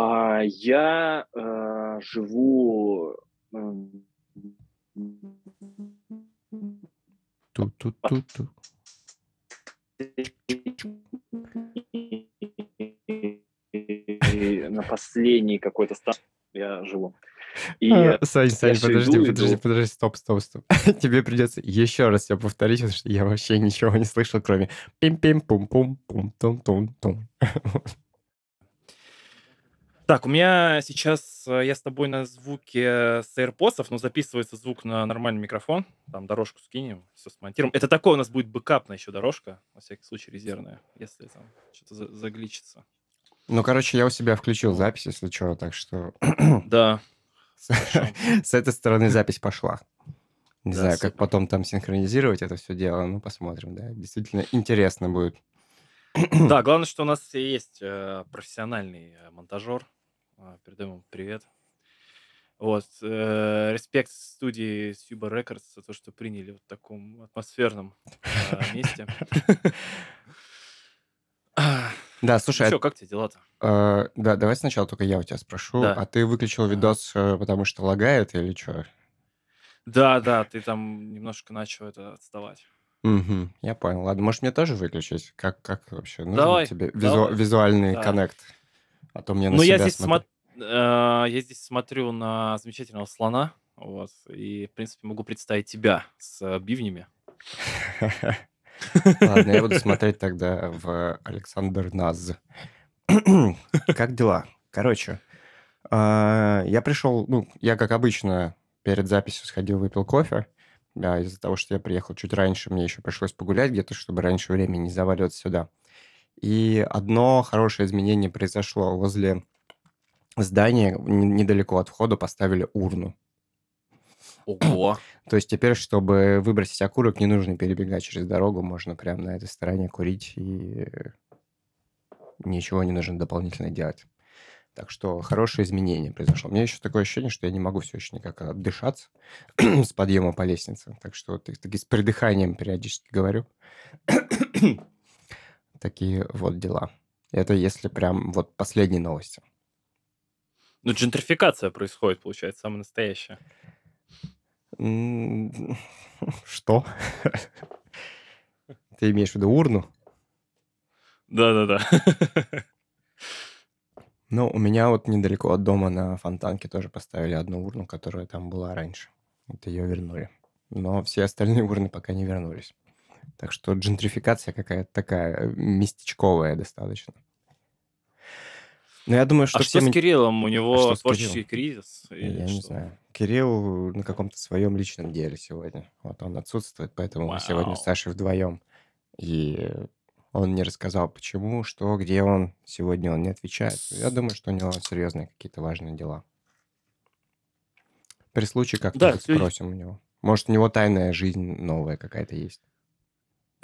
А, я, э, живу, м, Ту-ту-ту-ту. на последней какой-то станции я живу. И А, Сань, Сань, подожди, иду, подожди, иду. подожди, стоп, стоп, стоп. Тебе придется еще раз все повторить, потому что я вообще ничего не слышал, кроме пим-пим-пум-пум-пум-тум-тум-тум. Так, у меня сейчас э, я с тобой на звуке с AirPods, но записывается звук на нормальный микрофон. Там дорожку скинем, все смонтируем. Это такое у нас будет бэкапная еще дорожка, на всякий случай резервная, если там что-то за- загличится. Ну, короче, я у себя включил запись, если что, так что Да, с этой стороны запись пошла. Не Да, знаю, как супер. потом там синхронизировать это все дело, ну, посмотрим, да. Действительно интересно будет. Да, главное, что у нас есть э, профессиональный э, монтажер. А, Передаем ему привет. Вот. э, Респект студии Suba Records за то, что приняли в таком атмосферном э, месте. А, Да, Ну слушай, что, как тебе дела-то? а, э, да, давай сначала только я у тебя спрошу. Да. А ты выключил видос, э, потому что лагает или что? Да, да, ты там немножко начал это отставать. Угу, я понял. Ладно, может, мне тоже выключить? Как, как вообще? Нужен Давай, тебе визу- давай. визуальный Да. коннект? А то мне на Ну, я себя здесь, смотреть. Э, я здесь смотрю на замечательного слона, вот, и, в принципе, могу представить тебя с э, бивнями. Ладно, я буду смотреть тогда в Александр Наз. Как дела? Короче, а, я пришел, ну, я, как обычно, перед записью сходил, выпил кофе. Да, из-за того, что я приехал чуть раньше, мне еще пришлось погулять где-то, чтобы раньше времени не заваливаться сюда. И одно хорошее изменение произошло. Возле здания, н- недалеко от входа, поставили урну. Ого. То есть теперь, чтобы выбросить окурок, не нужно перебегать через дорогу, можно прямо на этой стороне курить, и ничего не нужно дополнительно делать. Так что хорошее изменение произошло. У меня еще такое ощущение, что я не могу все еще никак отдышаться с подъема по лестнице. Так что так- таки с придыханием периодически говорю. Такие вот дела. Это если прям вот последние новости. Ну, джентрификация происходит, получается, самая настоящая. Что? Ты имеешь в виду урну? Да-да-да. Ну, у меня вот недалеко от дома на Фонтанке тоже поставили одну урну, которая там была раньше. Вот ее вернули. Но все остальные урны пока не вернулись. Так что джентрификация какая-то такая э, местечковая достаточно. Но я думаю, что А что всем... с Кириллом? У него что с творческий кризис? Я Или не что? знаю. Кирилл на каком-то своем личном деле сегодня. Вот он отсутствует, поэтому мы сегодня с Вау. Сашей вдвоем. И он не рассказал, почему, что, где он. Сегодня он не отвечает. Я думаю, что у него серьезные какие-то важные дела. При случае Да, как-нибудь сегодня, спросим у него. Может, у него тайная жизнь новая какая-то есть.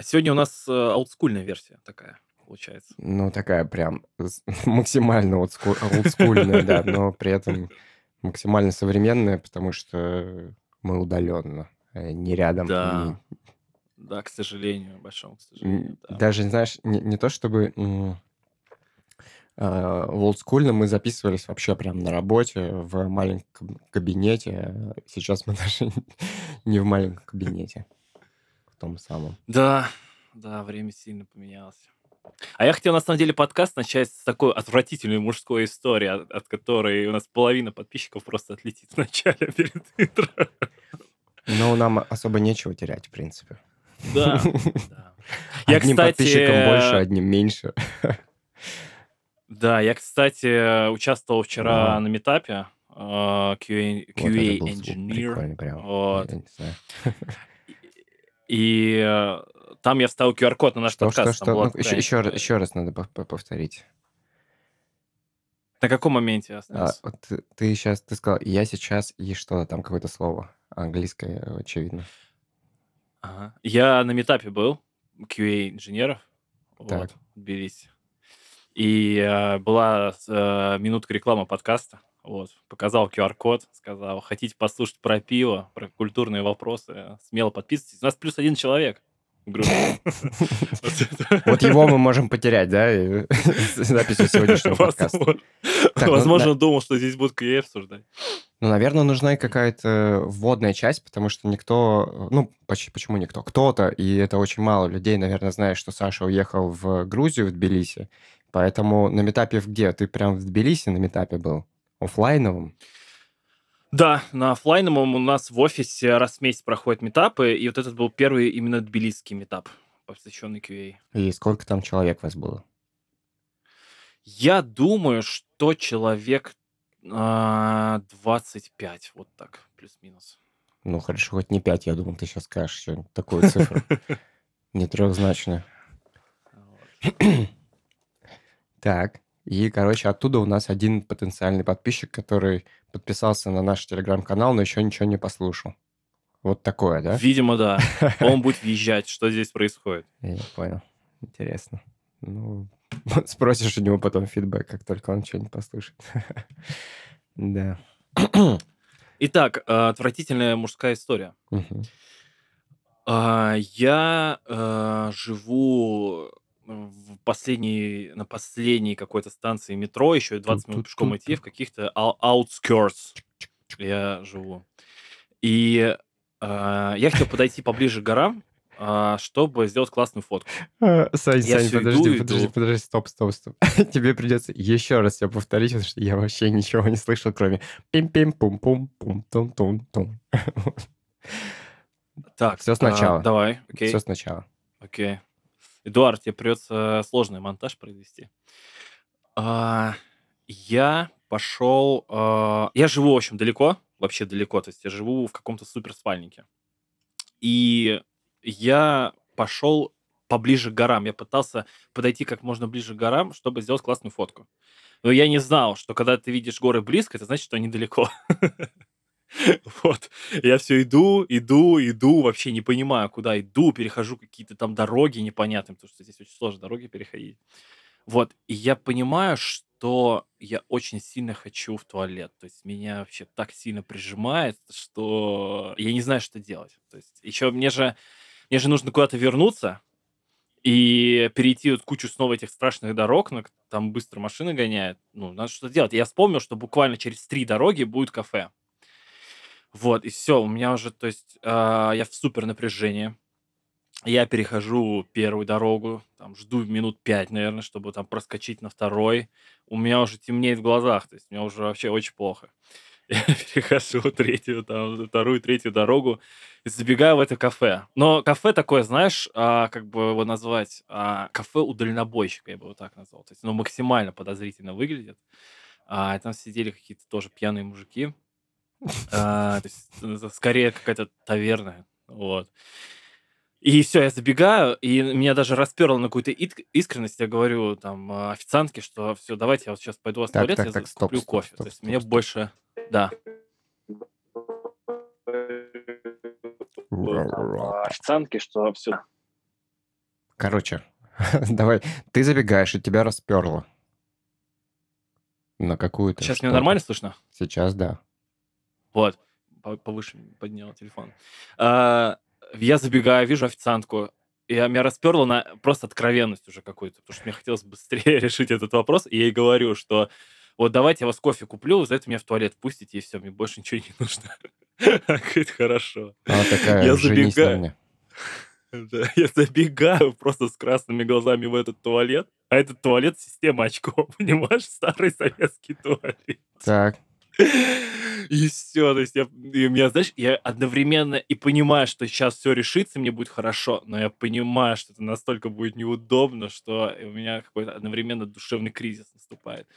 сегодня у нас э, олдскульная версия такая, получается. Ну, такая прям максимально олдску- олдскульная, да, но при этом максимально современная, потому что мы удаленно, э, не рядом, Да, да, к сожалению, большому к сожалению, да. даже, знаешь, не, не то чтобы а, в олдскульном мы записывались вообще прям на работе, в маленьком кабинете. Сейчас мы даже не в маленьком кабинете, в том самом. Да, да, время сильно поменялось. А я хотел, на самом деле, подкаст начать с такой отвратительной мужской истории, от, от которой у нас половина подписчиков просто отлетит в начале перед интро. Но нам особо нечего терять, в принципе. Да, да. Я, Одним подписчикам больше, кстати, одним меньше. да, я, кстати, участвовал вчера Ага. на метапе э, QA, Вот это QA был звук Engineer. прикольный прям. Вот. И э, там я вставил QR-код на наш Что, что, подкаст. Что? была Ну, еще, еще, раз- еще раз надо пов- пов- повторить. На каком моменте я А, остановился? вот ты, ты сейчас, ты сказал, я сейчас, и что там, какое-то слово. Английское, очевидно. Ага. Я на метапе был, QA инженеров, вот, в Тбилиси. И э, была э, минутка рекламы подкаста. Вот, показал QR-код, сказал, хотите послушать про пиво, про культурные вопросы, смело подписывайтесь. У нас плюс один человек. Вот его мы можем потерять, да, записью сегодняшнего подкаста. Возможно, ну, Возможно, думал, что здесь будут QA обсуждать. Ну, наверное, нужна и какая-то вводная часть, потому что никто, ну, поч- почему никто? Кто-то, и это очень мало людей, наверное, знает, что Саша уехал в Грузию, в Тбилиси. Поэтому на метапе в где? Ты прям в Тбилиси на метапе был? Оффлайновом? Да, на оффлайновом у нас в офисе раз в месяц проходят метапы, и вот этот был первый именно тбилисский метап, посвященный QA. И сколько там человек вас было? Я думаю, что человек а, 25, вот так, плюс-минус. Ну, хорошо, хоть не 5, я думал, ты сейчас скажешь что-нибудь такую цифру. Не трехзначную. Вот. Так, и, короче, оттуда у нас один потенциальный подписчик, который подписался на наш телеграм-канал, но еще ничего не послушал. Вот такое, да? Видимо, да. Он будет въезжать, что здесь происходит. Я понял. Интересно. Ну, спросишь у него потом фидбэк, как только он что-нибудь послушает. Да. Итак, а, отвратительная мужская история. А, Я э, живу в последней, на последней какой-то станции метро, еще и 20 минут пешком идти, в каких-то outskirts я живу. И а, я хотел подойти поближе к горам, а, чтобы сделать классную фотку. А, Сань, Я Сань, подожди, иду, подожди, иду. подожди, стоп, стоп, стоп. Тебе придется еще раз все повторить, потому что я вообще ничего не слышал, кроме пим-пим-пум-пум-пум-тум-тум-тум. Так, Всё а, сначала. давай, окей. Все сначала. Окей. Эдуард, тебе придется сложный монтаж произвести. А, я пошел... а, я живу, в общем, далеко, вообще далеко, то есть я живу в каком-то супер спальнике. И я пошел поближе к горам. Я пытался подойти как можно ближе к горам, чтобы сделать классную фотку. Но я не знал, что когда ты видишь горы близко, это значит, что они далеко. Вот. Я все иду, иду, иду, вообще не понимаю, куда иду, перехожу какие-то там дороги непонятные, потому что здесь очень сложно дороги переходить. Вот. И я понимаю, что я очень сильно хочу в туалет. То есть меня вообще так сильно прижимает, что я не знаю, что делать. То есть еще мне же, мне же нужно куда-то вернуться и перейти вот кучу снова этих страшных дорог, к- там быстро машины гоняет. Ну, надо что-то делать. Я вспомнил, что буквально через три дороги будет кафе. Вот, и все, у меня уже, то есть, а, я в супер напряжении. Я перехожу первую дорогу, там, жду минут пять, наверное, чтобы там проскочить на второй. У меня уже темнеет в глазах, то есть, мне уже вообще очень плохо. Я перехожу третью, там, вторую, третью дорогу и забегаю в это кафе. Но кафе такое, знаешь, а, как бы его назвать, а, кафе у дальнобойщика, я бы его так назвал. То есть, оно максимально подозрительно выглядит. А, там сидели какие-то тоже пьяные мужики. А, то есть, это скорее какая-то таверна. Вот. И все, я забегаю, и меня даже расперло на какую-то искренность. Я говорю там а, официантке, что все, давайте я вот сейчас пойду в Так, туалет, так, я так, стоп, куплю стоп, кофе. стоп, То есть стоп, мне стоп. больше... Да. А, Официантки, что все. Короче, давай, ты забегаешь, и тебя расперло. На какую-то... Сейчас меня что-то. нормально слышно? Сейчас, да. Вот. По- Повыше поднял телефон. А, Я забегаю, вижу официантку, и меня расперло на просто откровенность уже какую-то, потому что мне хотелось быстрее решить этот вопрос, и я ей говорю, что вот давайте я вас кофе куплю, за это меня в туалет пустите, и все, мне больше ничего не нужно. Говорит, хорошо. Она такая, Я забегаю. Да, Я забегаю просто с красными глазами в этот туалет, а этот туалет система очков, понимаешь, старый советский туалет. Так, И все, то есть я, и у меня, знаешь, я одновременно и понимаю, что сейчас все решится, мне будет хорошо, но я понимаю, что это настолько будет неудобно, что у меня какой-то одновременно душевный кризис наступает.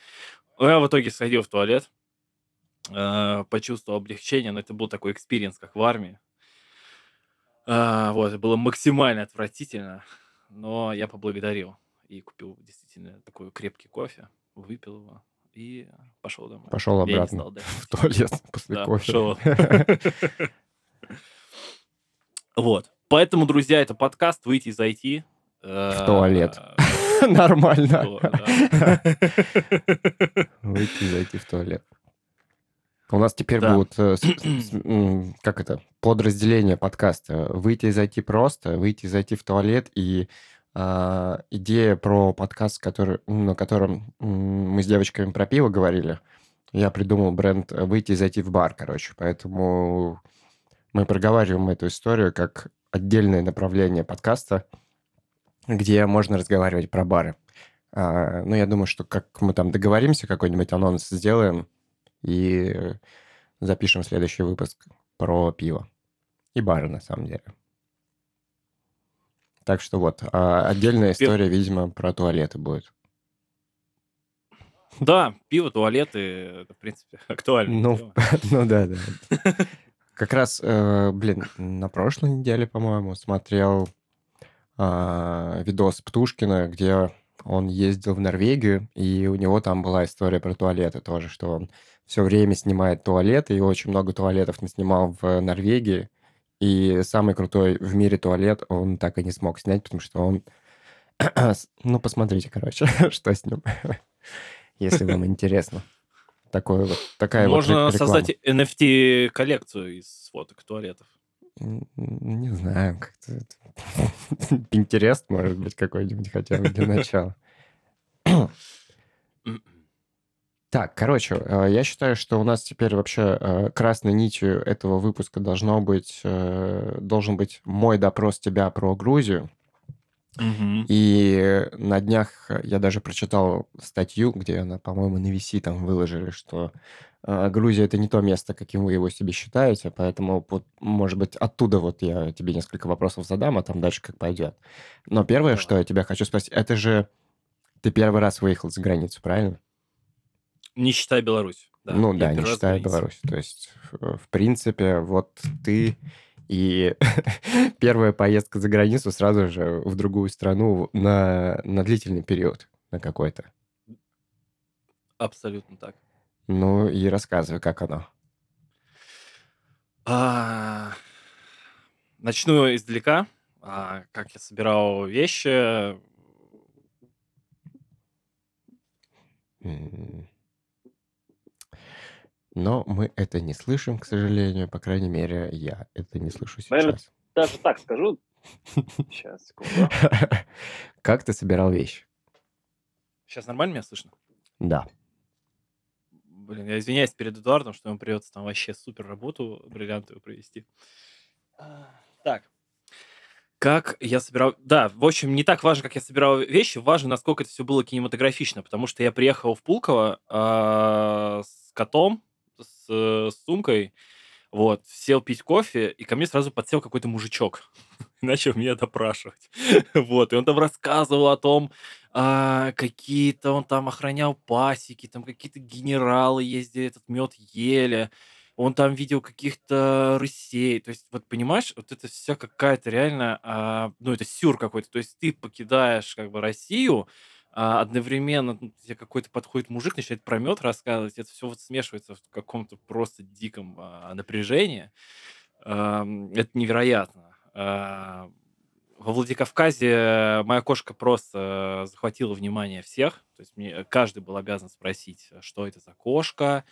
Но я в итоге сходил в туалет, э, почувствовал облегчение, но это был такой experience, как в армии. А, вот, было максимально отвратительно, но я поблагодарил и купил действительно такой крепкий кофе, выпил его и пошел домой. пошел Я не обратно стал дальше в туалет после да, кофе. Вот. Поэтому, друзья, это подкаст «Выйти из IT». В туалет. Э, Нормально. да. Выйти и зайти в туалет. У нас теперь Да. будут, э, как это, подразделение подкаста. Выйти и зайти просто, выйти и зайти в туалет. И а, идея про подкаст, который, на котором мы с девочками про пиво говорили, я придумал бренд э, «Выйти и зайти в бар», короче. Поэтому мы проговариваем эту историю как отдельное направление подкаста, где можно разговаривать про бары. А, ну, я думаю, что как мы там договоримся, какой-нибудь анонс сделаем и запишем следующий выпуск про пиво. И бары, на самом деле. Так что вот, а отдельная история, видимо, про туалеты будет. Да, пиво, туалеты, это, в принципе, актуально. Ну, ну да, да. Как раз, э, блин, на прошлой неделе, по-моему, смотрел а, видос Птушкина, где он ездил в Норвегию, и у него там была история про туалеты тоже, что он все время снимает туалеты, и очень много туалетов наснимал в Норвегии, и самый крутой в мире туалет он так и не смог снять, потому что он... Ну, посмотрите, короче, что с ним, если вам интересно. Такое вот, такая Можно вот ре- реклама. создать NFT-коллекцию из фоток туалетов. Не знаю, как-то... Pinterest, может быть, какой-нибудь хотя бы для начала. Так, короче, э, я считаю, что у нас теперь вообще э, красной нитью этого выпуска должно быть, э, должен быть мой допрос тебя про Грузию. Мгм. И на днях я даже прочитал статью, где она, по-моему, на VC там выложили, что Грузия это не то место, каким вы его себе считаете, поэтому, может быть, оттуда вот я тебе несколько вопросов задам, а там дальше как пойдет. Но первое, что я тебя хочу спросить, это же ты первый раз выехал за границу, правильно? Не считая Беларусь. Да, ну я да, не считая. Беларусь. То есть, в принципе, вот ты и первая поездка за границу сразу же в другую страну на, на длительный период, на какой-то. Абсолютно так. Ну и рассказывай, как оно. А, Начну издалека. А, Как я собирал вещи. Но мы это не слышим, к сожалению. По крайней мере, я это не слышу Наверное, сейчас. Даже так скажу. Сейчас, секунду. Как ты собирал вещи? Сейчас нормально меня слышно? Да. Блин, я извиняюсь перед Эдуардом, что ему придется там вообще супер работу бриллиантовую провести. Так. Как я собирал... Да, в общем, не так важно, как я собирал вещи, важно, насколько это все было кинематографично, потому что я приехал в Пулково а, с котом, с, э, с сумкой, вот, сел пить кофе, и ко мне сразу подсел какой-то мужичок. Начал меня допрашивать. Вот, и он там рассказывал о том, а, какие-то он там охранял пасеки, там какие-то генералы ездили, этот мед ели, он там видел каких-то рысей. То есть, вот понимаешь, вот это вся какая-то реально, а, ну, это сюр какой-то. То есть ты покидаешь как бы Россию, а одновременно ну, тебе какой-то подходит мужик, начинает про мед рассказывать, это все вот смешивается в каком-то просто диком а, напряжении. Ам, Это невероятно. А, Во Владикавказе моя кошка просто захватила внимание всех. То есть мне каждый был обязан спросить, что это за кошка,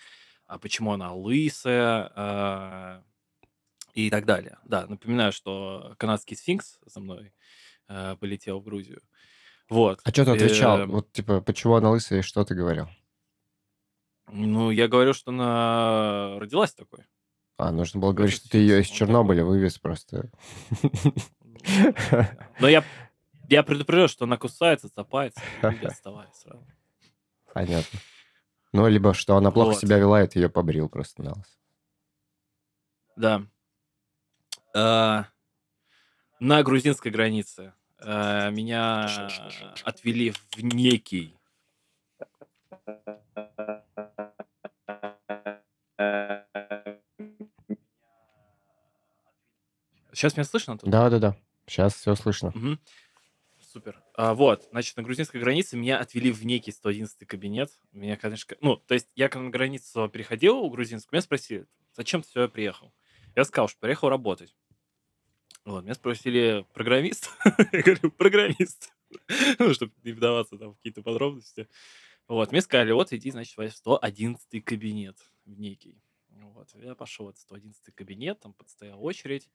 а почему она лысая а, и так далее. Да, напоминаю, что канадский сфинкс за мной а, полетел в Грузию. Вот. А что ты отвечал? Эм, Вот, типа, почему она лысая и что ты говорил? Ну, я говорю, что она родилась такой. А, нужно было говорить, что ты ее из Чернобыля вывез просто. Но я, я предупрежу, что она кусается, цапается, и люди отставай сразу. Понятно. Ну, либо что она плохо Вот. себя вела, и ты ее побрил просто на лысо. Да. А, на грузинской границе а, меня отвели в некий Сейчас меня слышно тут? Да-да-да. Сейчас все слышно. Мгм. Супер. А, вот, значит, на грузинской границе меня отвели в некий 111 кабинет. Меня, конечно, ну, то есть я на границу переходил грузинскую, меня спросили, зачем ты сюда приехал? Я сказал, что приехал работать. Вот, меня спросили, программист? Я говорю, программист. Ну, чтобы не вдаваться там в какие-то подробности. Вот, мне сказали, вот иди, значит, в 111 кабинет в некий. Вот, я пошел в этот 111 кабинет, там подстояла очередь.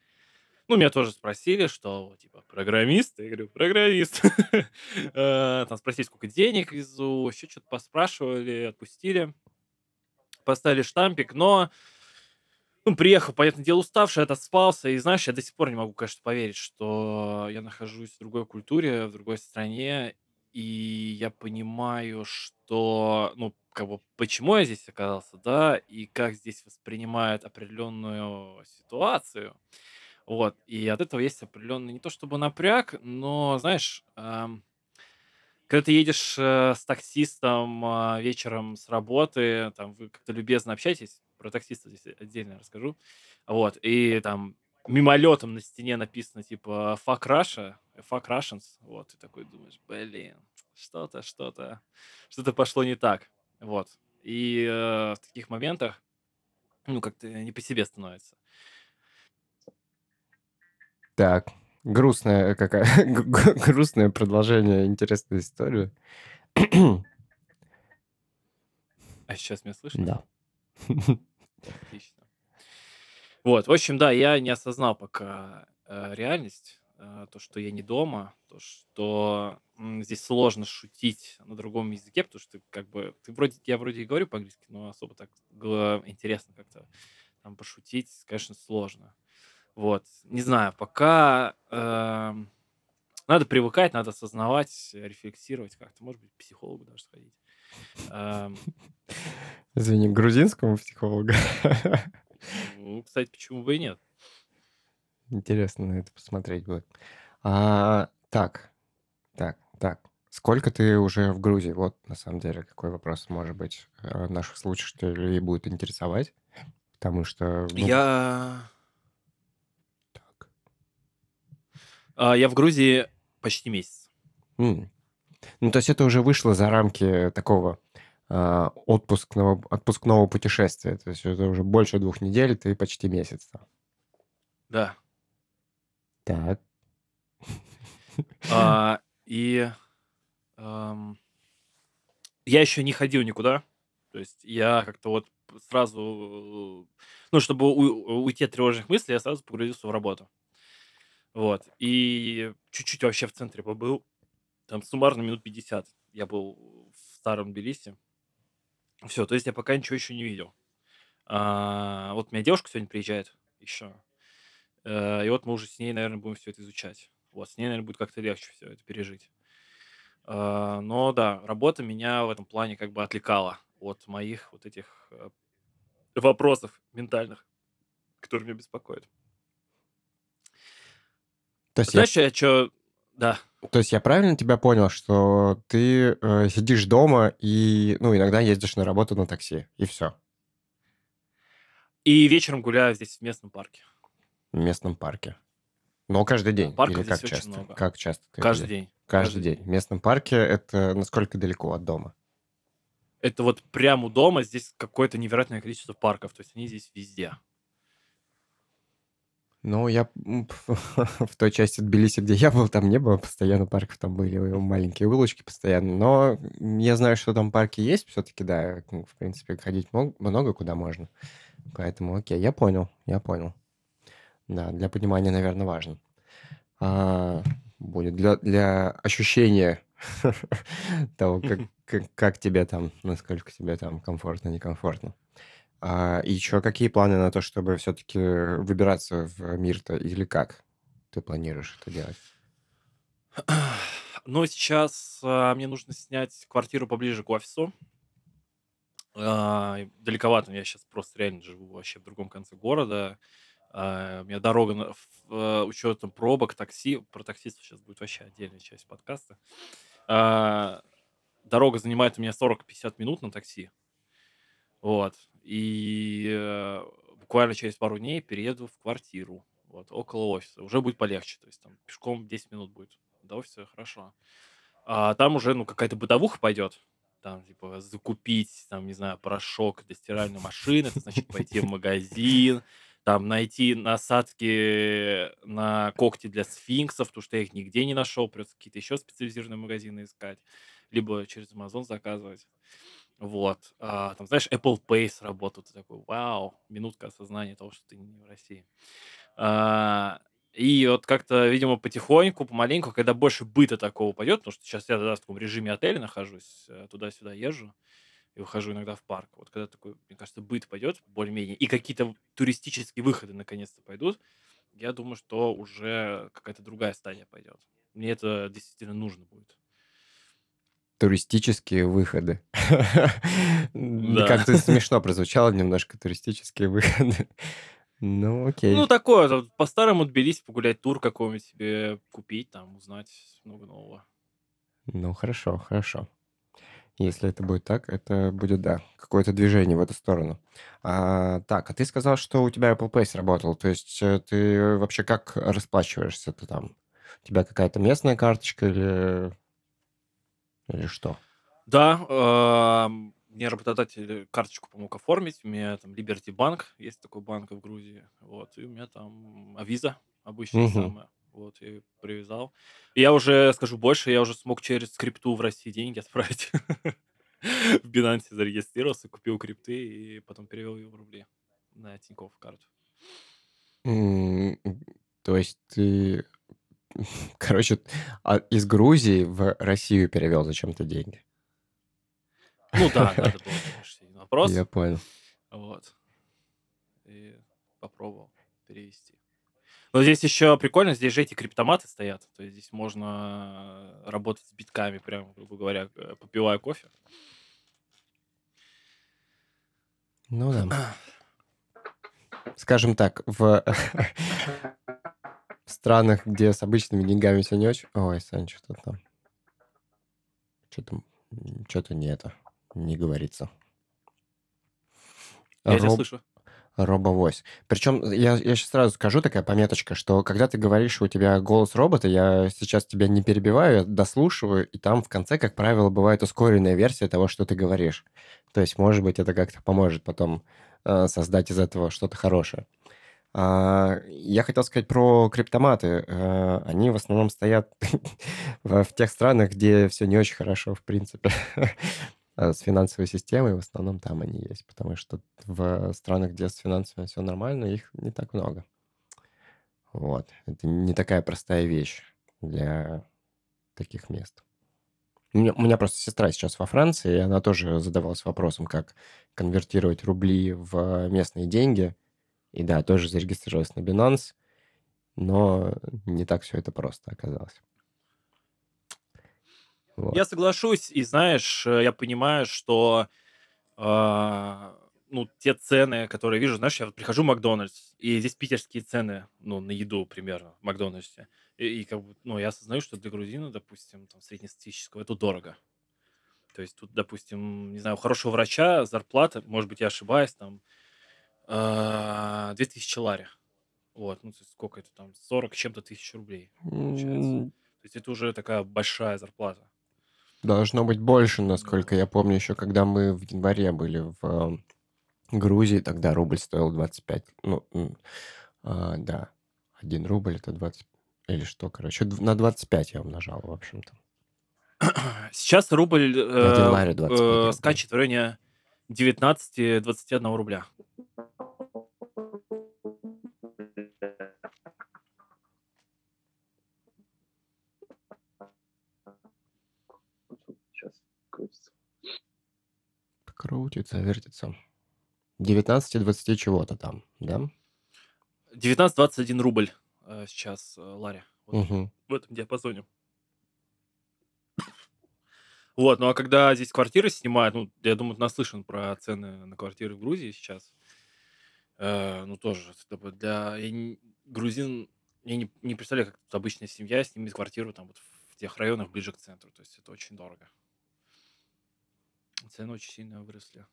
Ну, меня тоже спросили, что, типа, программист? Я говорю, программист. Э, Там спросили, сколько денег везу, еще что-то поспрашивали, отпустили. Поставили штампик, но ну, приехал, понятное дело, уставший, отоспался. И знаешь, я до сих пор не могу, конечно, поверить, что я нахожусь в другой культуре, в другой стране. И я понимаю, что, ну, как бы, почему я здесь оказался, да, и как здесь воспринимают определенную ситуацию. Вот, и от этого есть определенный не то чтобы напряг, но, знаешь, когда ты едешь э, с таксистом а, вечером с работы, там вы как-то любезно общаетесь, про таксиста здесь отдельно расскажу, вот, и там мимолетом на стене написано типа «Fuck Russia», «Fuck Russians», вот, и такой думаешь, блин, что-то, что-то, что-то пошло не так, вот. И э, в таких моментах, ну, как-то не по себе становится. Так, грустное какая грустное продолжение интересной истории. А сейчас меня слышно? Да. Отлично. Вот, в общем, да, я не осознал пока э, реальность, э, то, что я не дома, то, что м, здесь сложно шутить на другом языке, потому что как бы ты вроде я вроде и говорю по-английски, но особо так гла- интересно как-то там пошутить, конечно, сложно. Вот, не знаю, пока эм, надо привыкать, надо осознавать, рефлексировать как-то, может быть, к психологу даже сходить. Извини, к грузинскому психологу. ну, кстати, почему бы и нет? Интересно на это посмотреть будет. А, так, так, так. Сколько ты уже в Грузии? Вот, на самом деле, какой вопрос, может быть, э, наших слушателей будет интересовать. Потому что, ну, Я так. А, я в Грузии почти месяц. М. Ну, то есть это уже вышло за рамки такого а, отпускного, отпускного путешествия. То есть это уже больше двух недель, ты почти месяц там. Да. Так. А, и я еще не ходил никуда. То есть я как-то вот сразу, ну, чтобы у- уйти от тревожных мыслей, я сразу погрузился в работу. Вот. И чуть-чуть вообще в центре побыл. Там суммарно минут 50 я был в старом Тбилиси. Все, то есть я пока ничего еще не видел. А, вот у меня девушка сегодня приезжает еще. Э, И вот мы уже с ней, наверное, будем все это изучать. Вот, с ней, наверное, будет как-то легче все это пережить. А, Но да, работа меня в этом плане как бы отвлекала от моих вот этих э, вопросов ментальных, которые меня беспокоят. То есть я, Знаешь, я что... Да. то есть я правильно тебя понял, что ты э, сидишь дома и, ну, иногда ездишь на работу на такси, и все, И вечером гуляю здесь в местном парке. в местном парке. Но каждый день парков или здесь как очень часто? много. Как часто ты Каждый делаешь? день. Каждый день. В местном парке это насколько далеко от дома? Это вот прямо у дома здесь какое-то невероятное количество парков. То есть они здесь везде. Ну, я в той части Тбилиси, где я был, там не было постоянно парков, там были маленькие улочки постоянно. Но я знаю, что там парки есть все-таки, да. ну, В принципе, ходить много куда можно. Поэтому, окей, я понял, я понял. Да, для понимания, наверное, важно. А, будет для, для ощущения того, как, как, как тебе там, насколько тебе там комфортно, некомфортно. А, и еще какие планы на то, чтобы все-таки выбираться в мир-то, или как ты планируешь это делать? Но сейчас а, мне нужно снять квартиру поближе к офису. А, далековато, я сейчас просто реально живу вообще в другом конце города. А, у меня дорога на- в- э, учетом пробок, такси. Про таксистов сейчас будет вообще отдельная часть подкаста. А, дорога занимает у меня 40-50 минут на такси. Вот. И э, буквально через пару дней перееду в квартиру. Вот, около офиса. Уже будет полегче. То есть там пешком 10 минут будет. До офиса хорошо. А там уже, ну, какая-то бытовуха пойдет. Там, типа, закупить, там, не знаю, порошок для стиральной машины, это значит пойти в магазин, там, найти насадки на когти для сфинксов, потому что я их нигде не нашел, придется какие-то еще специализированные магазины искать, либо через Amazon заказывать. Вот. А, там, знаешь, Apple Pay сработал. Ты такой, вау, минутка осознания того, что ты не в России. А, и вот как-то, видимо, потихоньку, помаленьку, когда больше быта такого пойдет, потому что сейчас я да, в таком режиме отеля нахожусь, э, туда-сюда езжу и выхожу иногда в парк. Вот когда такой, мне кажется, быт пойдет более-менее, и какие-то туристические выходы наконец-то пойдут, я думаю, что уже какая-то другая стадия пойдет. Мне это действительно нужно будет. Туристические выходы. Как-то смешно прозвучало немножко туристические выходы. Ну, окей. Ну, такое, по-старому отберись, погулять тур какой-нибудь себе купить, там, узнать много нового. Ну, хорошо, хорошо. Если это будет так, это будет, да, какое-то движение в эту сторону. А, так, а ты сказал, что у тебя Apple Pay сработал. То есть э, ты вообще как расплачиваешься? Ты там, у тебя какая-то местная карточка или, или что? Да, а, мне работодатель карточку помог оформить. У меня там Liberty Bank, есть такой банк в Грузии. Вот, и у меня там Авиза обычная Мгм. самая. Вот, её привязал. И я уже, скажу больше, я уже смог через крипту в России деньги отправить. В Binance зарегистрировался, купил крипты и потом перевел ее в рубли на Тинькофф карту. То есть ты, короче, а из Грузии в Россию перевел зачем-то деньги. Ну да, надо было, конечно, вопрос. Я понял. Вот. И попробовал перевести. Но здесь еще прикольно, здесь же эти криптоматы стоят. То есть здесь можно работать с битками, прям, грубо говоря, э, попивая кофе. Ну да. Скажем так, в в странах, где с обычными деньгами все не очень... Ой, Сань, что там? Что-то что-то не это, не говорится. Я тебя Роб- слышу. Робовось. Причем я, я сейчас сразу скажу, такая пометочка, что когда ты говоришь, что у тебя голос робота, я сейчас тебя не перебиваю, я дослушиваю, и там в конце, как правило, бывает ускоренная версия того, что ты говоришь. То есть, может быть, это как-то поможет потом э, создать из этого что-то хорошее. А, я хотел сказать про криптоматы. Э, они в основном стоят в тех странах, где все не очень хорошо, в принципе. А С финансовой системой в основном там они есть, потому что в странах, где с финансами все нормально, их не так много. Вот. Это не такая простая вещь для таких мест. У меня, у меня просто сестра сейчас во Франции, и она тоже задавалась вопросом, как конвертировать рубли в местные деньги. И да, тоже зарегистрировалась на Binance, но не так все это просто оказалось. Вот. Я соглашусь, и знаешь, э, я понимаю, что а, ну, те цены, которые вижу, знаешь, я вот прихожу в Макдональдс, и здесь питерские цены, ну, на еду примерно в Макдональдсе. И, и как бы, ну, я осознаю, что для грузина, допустим, там, среднестатистического, это дорого. То есть тут, допустим, не знаю, у хорошего врача зарплата, может быть, я ошибаюсь, там, а, 2000 лари. Вот, ну, то есть сколько это там, 40 с чем-то тысяч рублей получается. М, То есть это уже такая большая зарплата. Должно быть больше, Да. насколько я помню, еще когда мы в январе были в э, Грузии, тогда рубль стоил 25. Ну, м, а, да, один рубль это 20... Или что, короче, д- на 25 я умножал, в общем-то. Сейчас рубль Один э, лари 25, э, скачет в районе 19-21 рубля. Крутится, вертится. 19-20 чего-то там, да? 19-21 рубль э, сейчас э, лари. Вот Угу. в этом диапазоне. Вот, ну а когда здесь квартиры снимают, ну, я думаю, ты наслышан про цены на квартиры в Грузии сейчас. Э, ну, тоже, для я не- грузин, я не, не представляю, как обычная семья снимет квартиру там вот в тех районах ближе к центру. То есть это очень дорого. Цены очень сильно выросли.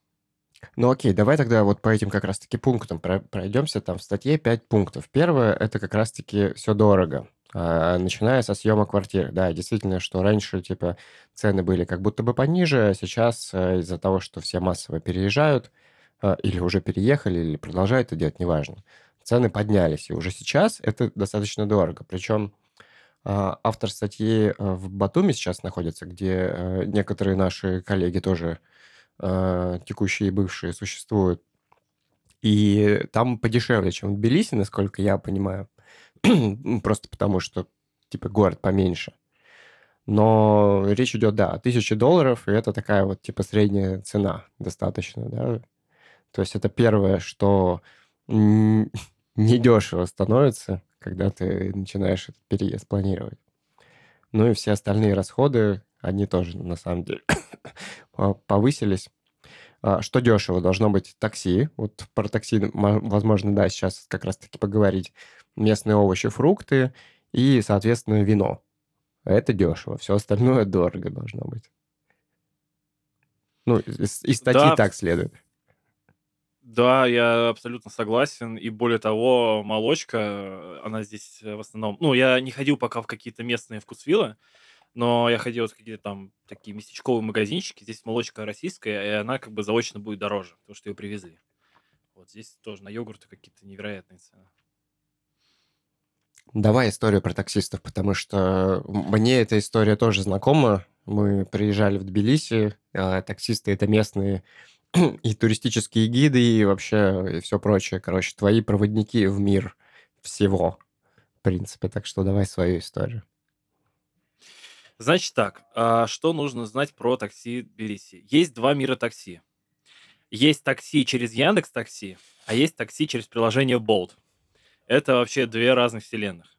Ну окей, давай тогда вот по этим как раз-таки пунктам про- пройдемся. Там в статье 5 пунктов. Первое, это как раз-таки все дорого. А, начиная со съема квартир. Да, действительно, что раньше, типа, цены были как будто бы пониже, а сейчас э, из-за того, что все массово переезжают, а, или уже переехали, или продолжают это делать, неважно, цены поднялись. И уже сейчас это достаточно дорого. Причем а, автор статьи э, в Батуми сейчас находится, где э, некоторые наши коллеги тоже э, текущие и бывшие, существуют. И там подешевле, чем в Тбилиси, насколько я понимаю. Просто потому, что, типа, город поменьше. Но речь идет, да, о тысяче долларов, и это такая вот, типа, средняя цена достаточно, да. То есть это первое, что недешево становится, когда ты начинаешь этот переезд планировать. Ну и все остальные расходы, они тоже, на самом деле, повысились. А, что дешево? Должно быть такси. Вот про такси, возможно, да, сейчас как раз-таки поговорить. Местные овощи, фрукты и, соответственно, вино. Это дешево. Все остальное дорого должно быть. Ну, из, из статьи да, так следует. Да, я абсолютно согласен. И более того, молочка, она здесь в основном... Ну, я не ходил пока в какие-то местные вкусвиллы, но я ходил в какие-то там такие местечковые магазинчики. Здесь молочка российская, и она как бы заочно будет дороже, потому что ее привезли. Вот здесь тоже на йогурты какие-то невероятные цены. Давай историю про таксистов, потому что мне эта история тоже знакома. Мы приезжали в Тбилиси, а таксисты это местные и туристические гиды, и вообще и все прочее. Короче, твои проводники в мир всего, в принципе. Так что давай свою историю. Значит так, а что нужно знать про такси Тбилиси? Есть два мира такси. Есть такси через Яндекс Такси, а есть такси через приложение Bolt. Это вообще две разных вселенных.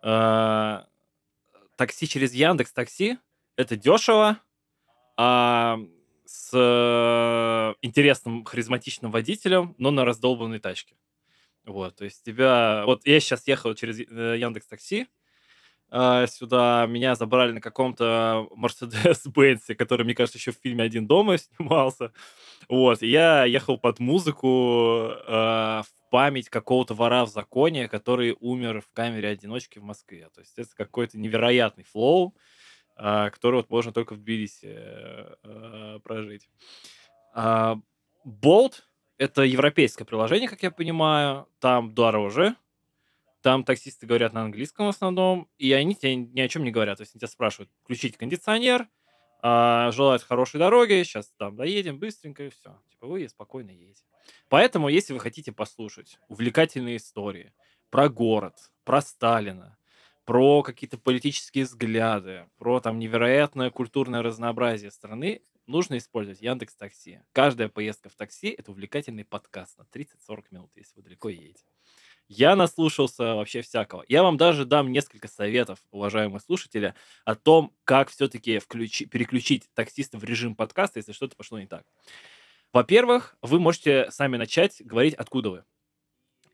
А, такси через Яндекс Такси это дешево, а с э, интересным харизматичным водителем, но на раздолбанной тачке. Вот, то есть тебя... Вот я сейчас ехал через э, Яндекс Такси, э, сюда меня забрали на каком-то Mercedes-Benz, который, мне кажется, еще в фильме «Один дома» снимался. Вот, и я ехал под музыку э, в память какого-то вора в законе, который умер в камере одиночки в Москве. То есть это какой-то невероятный флоу, который вот можно только в Тбилиси э, прожить. Э, Bolt — это европейское приложение, как я понимаю. Там дороже, там таксисты говорят на английском в основном, и они тебе ни о чем не говорят. То есть они тебя спрашивают, включить кондиционер, а, желают хорошей дороги, сейчас там доедем быстренько и все. Типа вы спокойно едете. Поэтому, если вы хотите послушать увлекательные истории про город, про Сталина, про какие-то политические взгляды, про там невероятное культурное разнообразие страны, нужно использовать Яндекс Такси. Каждая поездка в такси – это увлекательный подкаст на 30-40 минут, если вы далеко едете. Я наслушался вообще всякого. Я вам даже дам несколько советов, уважаемые слушатели, о том, как все-таки включи, переключить таксиста в режим подкаста, если что-то пошло не так. Во-первых, вы можете сами начать говорить, откуда вы.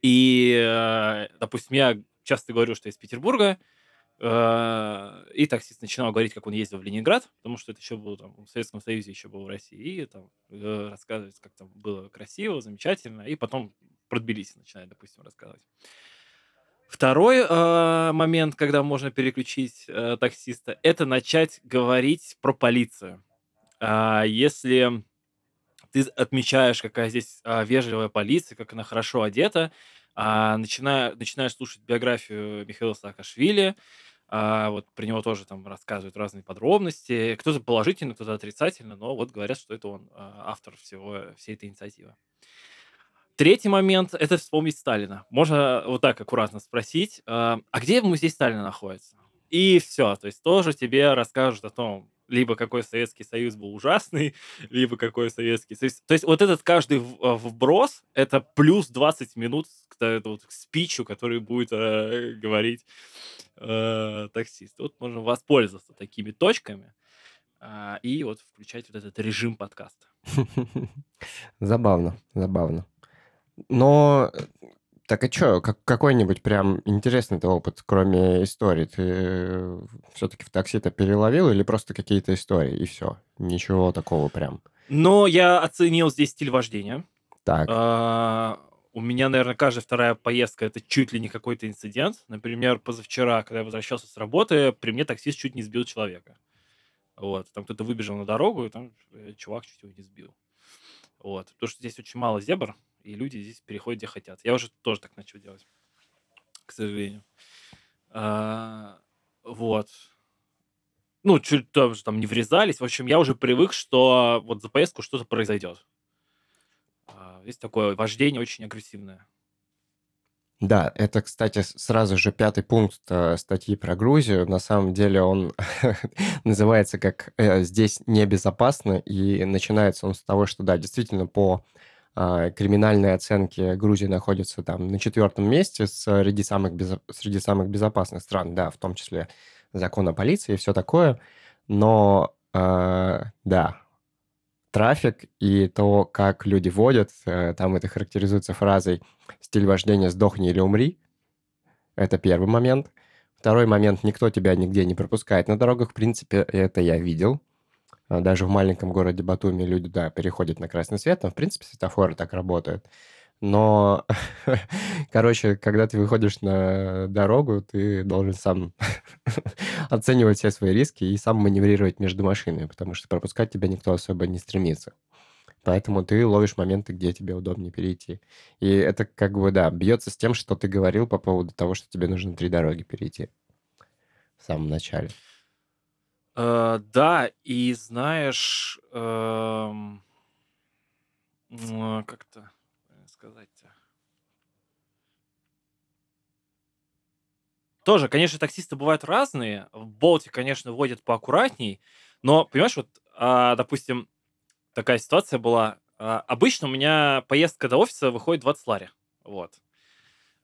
И, э, допустим, я часто говорю, что из Петербурга, э, и таксист начинал говорить, как он ездил в Ленинград, потому что это еще было там, в Советском Союзе, еще был в России, и там э, рассказывать, как там было красиво, замечательно, и потом про Тбилиси начинает, допустим, рассказывать. Второй э, момент, когда можно переключить э, таксиста, это начать говорить про полицию. Э, если ты отмечаешь, какая здесь э, вежливая полиция, как она хорошо одета, начиная, начинаешь слушать биографию Михаила Саакашвили, а, вот про него тоже там рассказывают разные подробности. Кто-то положительно, кто-то отрицательно, но вот говорят, что это он а, автор всего, всей этой инициативы. Третий момент – это вспомнить Сталина. Можно вот так аккуратно спросить, а, а где музей Сталина находится? И все, то есть тоже тебе расскажут о том, либо какой Советский Союз был ужасный, либо какой Советский Союз. То есть вот этот каждый а, вброс – это плюс 20 минут к, вот, к спичу, который будет э, говорить э, таксист. Вот можно воспользоваться такими точками э, и вот включать вот этот режим подкаста. Забавно, забавно. Но так а что, как, какой-нибудь прям интересный опыт, кроме истории, ты все-таки в такси-то переловил или просто какие-то истории и все? Ничего такого прям. Но я оценил здесь стиль вождения. Так. А, у меня, наверное, каждая вторая поездка это чуть ли не какой-то инцидент. Например, позавчера, когда я возвращался с работы, при мне таксист чуть не сбил человека. Вот, там кто-то выбежал на дорогу, и там э, чувак чуть его не сбил. Вот, потому что здесь очень мало зебр, и люди здесь переходят, где хотят. Я уже тоже так начал делать, к сожалению. А, вот. Ну, чуть тоже там не врезались. В общем, я уже привык, что вот за поездку что-то произойдет. А, Есть такое вождение очень агрессивное. Да, это, кстати, сразу же пятый пункт э, статьи про Грузию. На самом деле он называется как э, «Здесь небезопасно», и начинается он с того, что, да, действительно, по а, криминальной оценке Грузия находится там на четвертом месте среди самых, безо- среди самых безопасных стран, да, в том числе закон о полиции и все такое. Но, а, да, трафик и то, как люди водят, э, там это характеризуется фразой «стиль вождения «сдохни или умри». Это первый момент. Второй момент – никто тебя нигде не пропускает на дорогах. В принципе, это я видел. А, Даже в маленьком городе Батуми люди, да, переходят на красный свет. Там, в принципе, светофоры так работают. Но, короче, когда ты выходишь на дорогу, ты должен сам оценивать все свои риски и сам маневрировать между машинами, потому что пропускать тебя никто особо не стремится. Поэтому ты ловишь моменты, где тебе удобнее перейти. И это как бы, да, бьется с тем, что ты говорил по поводу того, что тебе нужно три дороги перейти в самом начале. Э, Да, и знаешь, эм, как-то сказать-то. Тоже, конечно, таксисты бывают разные. В Болте, конечно, водят поаккуратней. Но, понимаешь, вот, а, допустим, такая ситуация была. А, Обычно у меня поездка до офиса выходит 20 лари. Вот.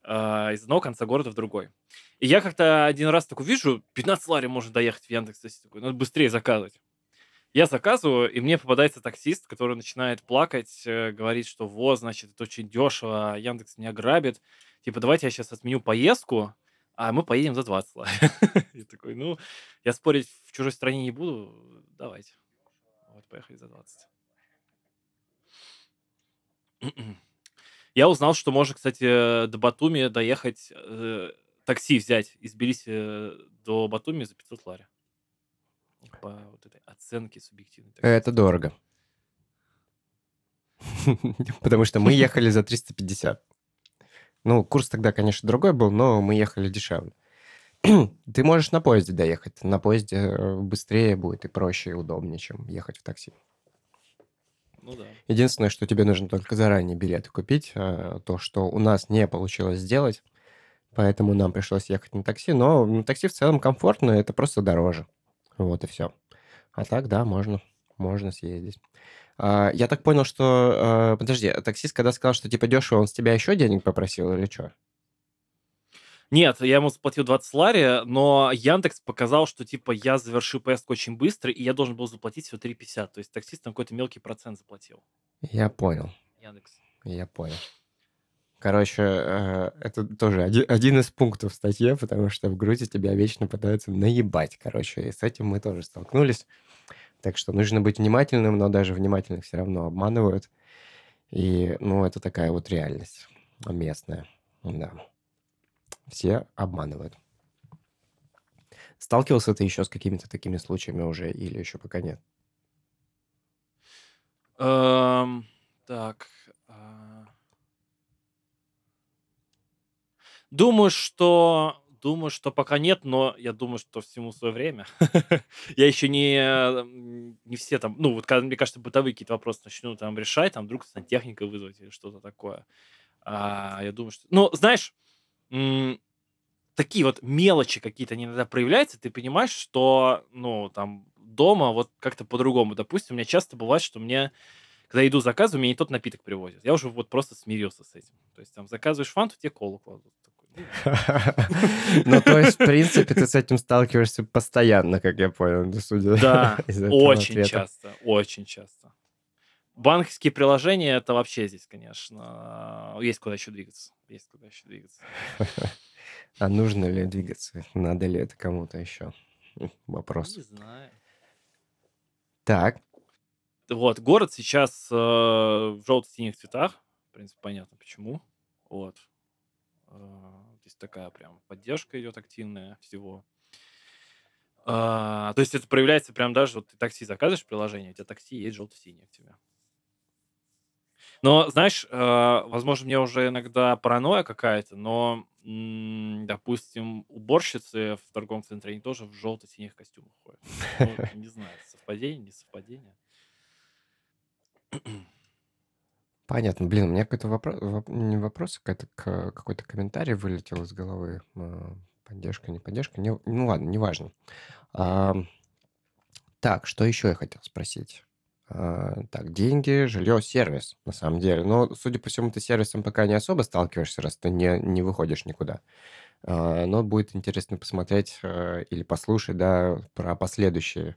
А, Из одного конца города в другой. И я как-то один раз такой вижу, 15 лари можно доехать в Яндекс. Такой, надо быстрее заказывать. Я заказываю, и мне попадается таксист, который начинает плакать, э, говорит, что вот, значит, это очень дешево, Яндекс меня грабит. Типа, давайте я сейчас отменю поездку, а мы поедем за 20 лари. Я такой, ну, я спорить в чужой стране не буду, давайте. Вот, поехали за 20. Я узнал, что можно, кстати, до Батуми доехать, э, такси взять из Тбилиси до Батуми за 500 лари. По вот этой оценке субъективной. Это дорого. Потому что мы ехали за 350. Ну, курс тогда, конечно, другой был, но мы ехали дешевле. Ты можешь на поезде доехать. На поезде э, быстрее будет и проще, и удобнее, чем ехать в такси. Ну да. Единственное, что тебе нужно только заранее билеты купить, э, то, что у нас не получилось сделать, поэтому нам пришлось ехать на такси. Но на такси в целом комфортно, это просто дороже. Вот и все. А так, да, можно, можно съездить. А, я так понял, что... э, подожди, а таксист, когда сказал, что типа дешево, он с тебя еще денег попросил или что? Нет, я ему заплатил 20 лари, но Яндекс показал, что типа я завершил поездку очень быстро, и я должен был заплатить всего 3,50. То есть таксист там какой-то мелкий процент заплатил. Я понял, Яндекс. я понял. Короче, э, это тоже один, один из пунктов в статье, потому что в Грузии тебя вечно пытаются наебать, короче, и с этим мы тоже столкнулись. Так что нужно быть внимательным, но даже внимательных все равно обманывают. И, ну, это такая вот реальность местная, да. Все обманывают. Сталкивался ты еще с какими-то такими случаями уже или еще пока нет? Эм, так. а. Думаю, что думаю, что пока нет, но я думаю, что всему свое время. Я еще не, не все там, ну, вот когда, мне кажется, бытовые какие-то вопросы начну там решать, там вдруг сантехника вызвать или что-то такое. А, я думаю, что... Ну, знаешь, такие вот мелочи какие-то они иногда проявляются, ты понимаешь, что, ну, там, дома вот как-то по-другому. Допустим, у меня часто бывает, что мне, когда иду заказываю, мне не тот напиток привозят. Я уже вот просто смирился с этим. То есть там заказываешь фанту, тебе колу кладут. Ну, то есть, в принципе, ты с этим сталкиваешься постоянно, как я понял, судя Да, очень часто, очень часто. Банковские приложения, это вообще здесь, конечно, есть куда еще двигаться. Есть куда еще двигаться. А нужно ли двигаться? Надо ли это кому-то еще? Хм, Вопрос. Не знаю. Так, Вот, город сейчас э, в желто-синих цветах. В принципе, понятно почему. Вот. Э, Здесь такая прям поддержка идет активная всего. А, то есть это проявляется прям даже, вот ты такси заказываешь приложение, у тебя такси есть желто-синее к тебе. Но, знаешь, э, возможно, мне уже иногда паранойя какая-то, но допустим, уборщицы в торговом центре, они тоже в желто-синих костюмах ходят. Ну, не знаю, совпадение, не совпадение. Понятно. Блин, у меня какой-то вопрос, не вопрос, а какой-то, какой-то комментарий вылетел из головы. А, поддержка, не поддержка. Не, ну ладно, неважно. А, так, что еще я хотел спросить? А, так, деньги, жилье, сервис, на самом деле. Но, судя по всему, ты сервисом пока не особо сталкиваешься, раз ты не, не выходишь никуда. А, но будет интересно посмотреть а, или послушать, да, про последующие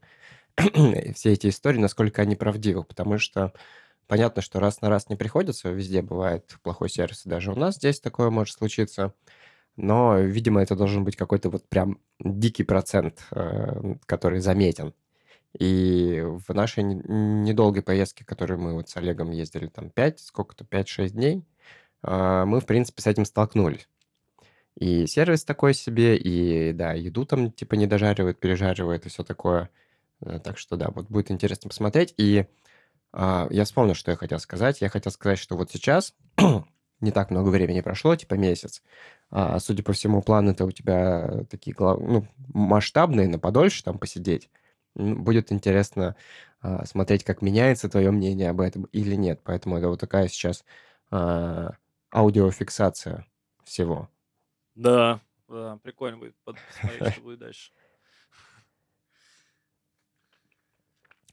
все эти истории, насколько они правдивы, потому что понятно, что раз на раз не приходится, везде бывает плохой сервис, даже у нас здесь такое может случиться, но, видимо, это должен быть какой-то вот прям дикий процент, который заметен. И в нашей недолгой поездке, которую мы вот с Олегом ездили там 5, сколько-то, 5-6 дней, а, мы, в принципе, с этим столкнулись. И сервис такой себе, и, да, еду там типа не дожаривают, пережаривают и все такое. Э, так что, да, вот будет интересно посмотреть. И а, я вспомнил, что я хотел сказать. Я хотел сказать, что вот сейчас не так много времени прошло, типа месяц. А, судя по всему, планы-то у тебя такие ну, масштабные, на подольше там посидеть. Будет интересно а, смотреть, как меняется твое мнение об этом или нет. Поэтому это вот такая сейчас а, аудиофиксация всего. Да, да, прикольно будет посмотреть, что будет дальше.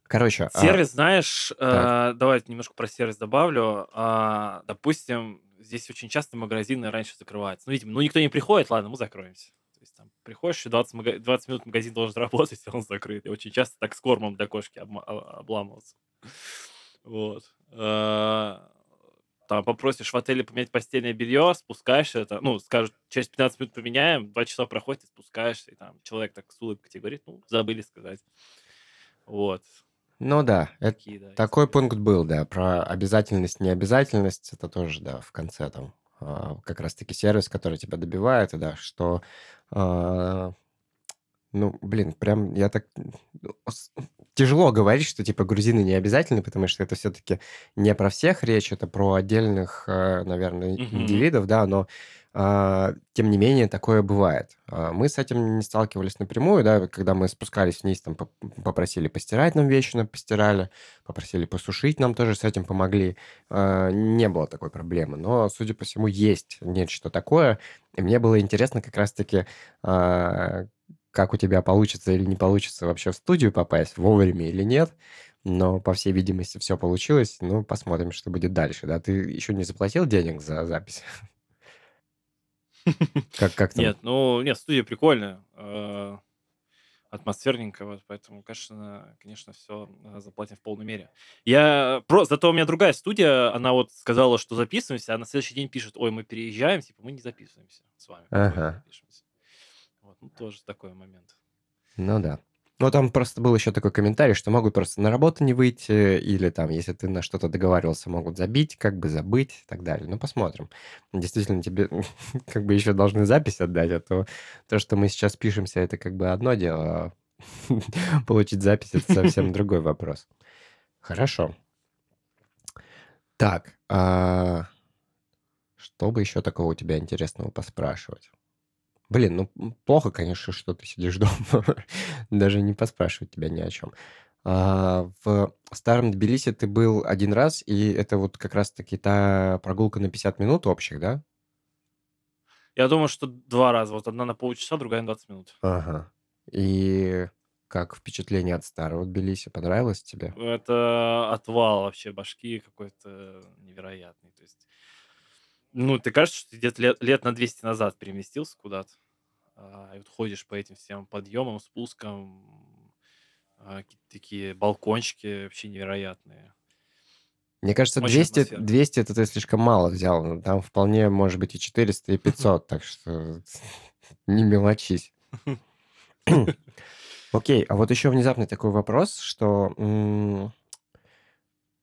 Короче, а Сервис, знаешь, э, давай немножко про сервис добавлю. А, допустим, здесь очень часто магазины раньше закрываются. Ну, видимо, ну никто не приходит, ладно, мы закроемся там приходишь, и 20, мага... 20 минут магазин должен работать, и он закрыт. И очень часто так с кормом для кошки об... обламываться. Вот. А, там попросишь в отеле поменять постельное белье, спускаешься, это, ну, скажут, через 15 минут поменяем, 2 часа проходит, и спускаешься, и там человек так с улыбкой тебе говорит, ну, забыли сказать. Вот. Ну да, это, Такие, да такой пункт был, да, про обязательность, необязательность, это тоже, да, в конце там а, как раз-таки сервис, который тебя добивает, и да, что а, ну, блин, прям я так... Тяжело говорить, что, типа, грузины не обязательны, потому что это все-таки не про всех речь, это про отдельных, э, наверное, Мгм. индивидов, да, но а, тем не менее, такое бывает. А, мы с этим не сталкивались напрямую, да, когда мы спускались вниз, там попросили постирать нам вещи, нам постирали, попросили посушить, нам тоже с этим помогли. А, не было такой проблемы, но, судя по всему, есть нечто такое. И мне было интересно как раз-таки, как у тебя получится или не получится вообще в студию попасть, вовремя или нет. Но, по всей видимости, все получилось. Ну, посмотрим, что будет дальше. Да, ты еще не заплатил денег за запись? Как, как там? Нет, ну, нет, студия прикольная, э, атмосферненькая, вот, поэтому, конечно, конечно, все э, заплатим в полной мере. Я просто, зато у меня другая студия, она вот сказала, что записываемся, а на следующий день пишет, ой, мы переезжаем, типа, мы не записываемся с вами, Ага. Вот, ну, тоже такой момент. Ну да. Ну, там просто был еще такой комментарий, что могут просто на работу не выйти, или там, если ты на что-то договаривался, могут забить, как бы забыть и так далее. Ну, посмотрим. Действительно, тебе как бы еще должны запись отдать, а то то, что мы сейчас пишемся, это как бы одно дело, а получить запись- это совсем другой вопрос. Хорошо. Так, а что бы еще такого у тебя интересного поспрашивать? Блин, ну плохо, конечно, что ты сидишь дома. Даже не поспрашивать тебя ни о чем. А, в старом Тбилиси ты был один раз, и это вот как раз-таки та прогулка на 50 минут общих, да? Я думаю, что два раза. Вот одна на полчаса, другая на 20 минут. Ага. И как впечатление от старого Тбилиси? Понравилось тебе? Это отвал вообще башки какой-то невероятный. То есть ну, ты кажется, что ты где-то лет, лет на 200 назад переместился куда-то. А, и вот ходишь по этим всем подъемам, спускам, а, такие балкончики вообще невероятные. Мне кажется, 200, 200 это ты слишком мало взял. Там вполне может быть и 400, и 500, так что не мелочись. Окей, а вот еще внезапный такой вопрос, что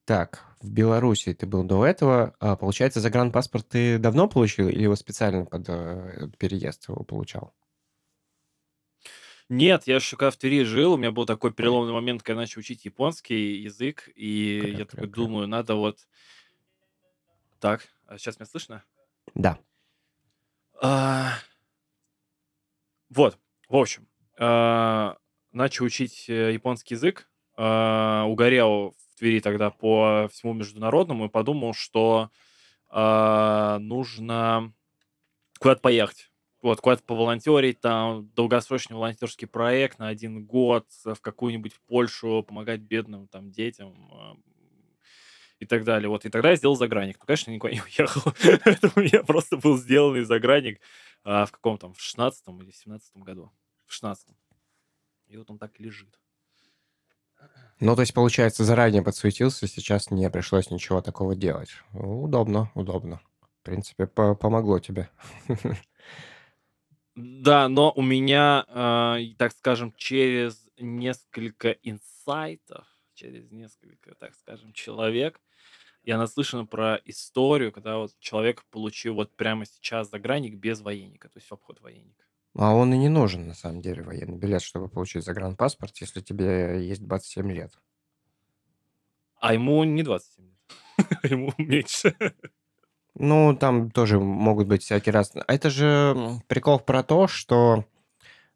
так, в Беларуси ты был до этого. А, получается, загранпаспорт ты давно получил или его специально под э, переезд его получал? Нет, я еще когда в Твери жил, у меня был такой переломный момент, когда я начал учить японский язык, и Кря, я кря, такой кря. думаю, надо вот... Так, а сейчас меня слышно? Да. А, Вот, в общем, а, начал учить э, японский язык, а, угорел в Твери тогда по всему международному и подумал, что а, нужно куда-то поехать. Вот, куда-то поволонтерить, там, долгосрочный волонтерский проект на один год в какую-нибудь Польшу, помогать бедным там детям а, и так далее. Вот, и тогда я сделал загранник. Ну, конечно, никуда не уехал. Это у меня просто был сделанный загранник а, в каком там, в 16 или 17 году. В 16 И вот он так лежит. Ну, то есть, получается, заранее подсуетился, сейчас не пришлось ничего такого делать. Удобно, удобно. В принципе, по- помогло тебе. Да, но у меня, а, и, так скажем, через несколько инсайтов, через несколько, так скажем, человек, я наслышан про историю, когда вот человек получил вот прямо сейчас загранник без военника, то есть в обход военника. А он и не нужен, на самом деле, военный билет, чтобы получить загранпаспорт, если тебе есть 27 лет. А ему не 27 лет, ему меньше. Ну, там тоже могут быть всякие разные. А это же прикол про то, что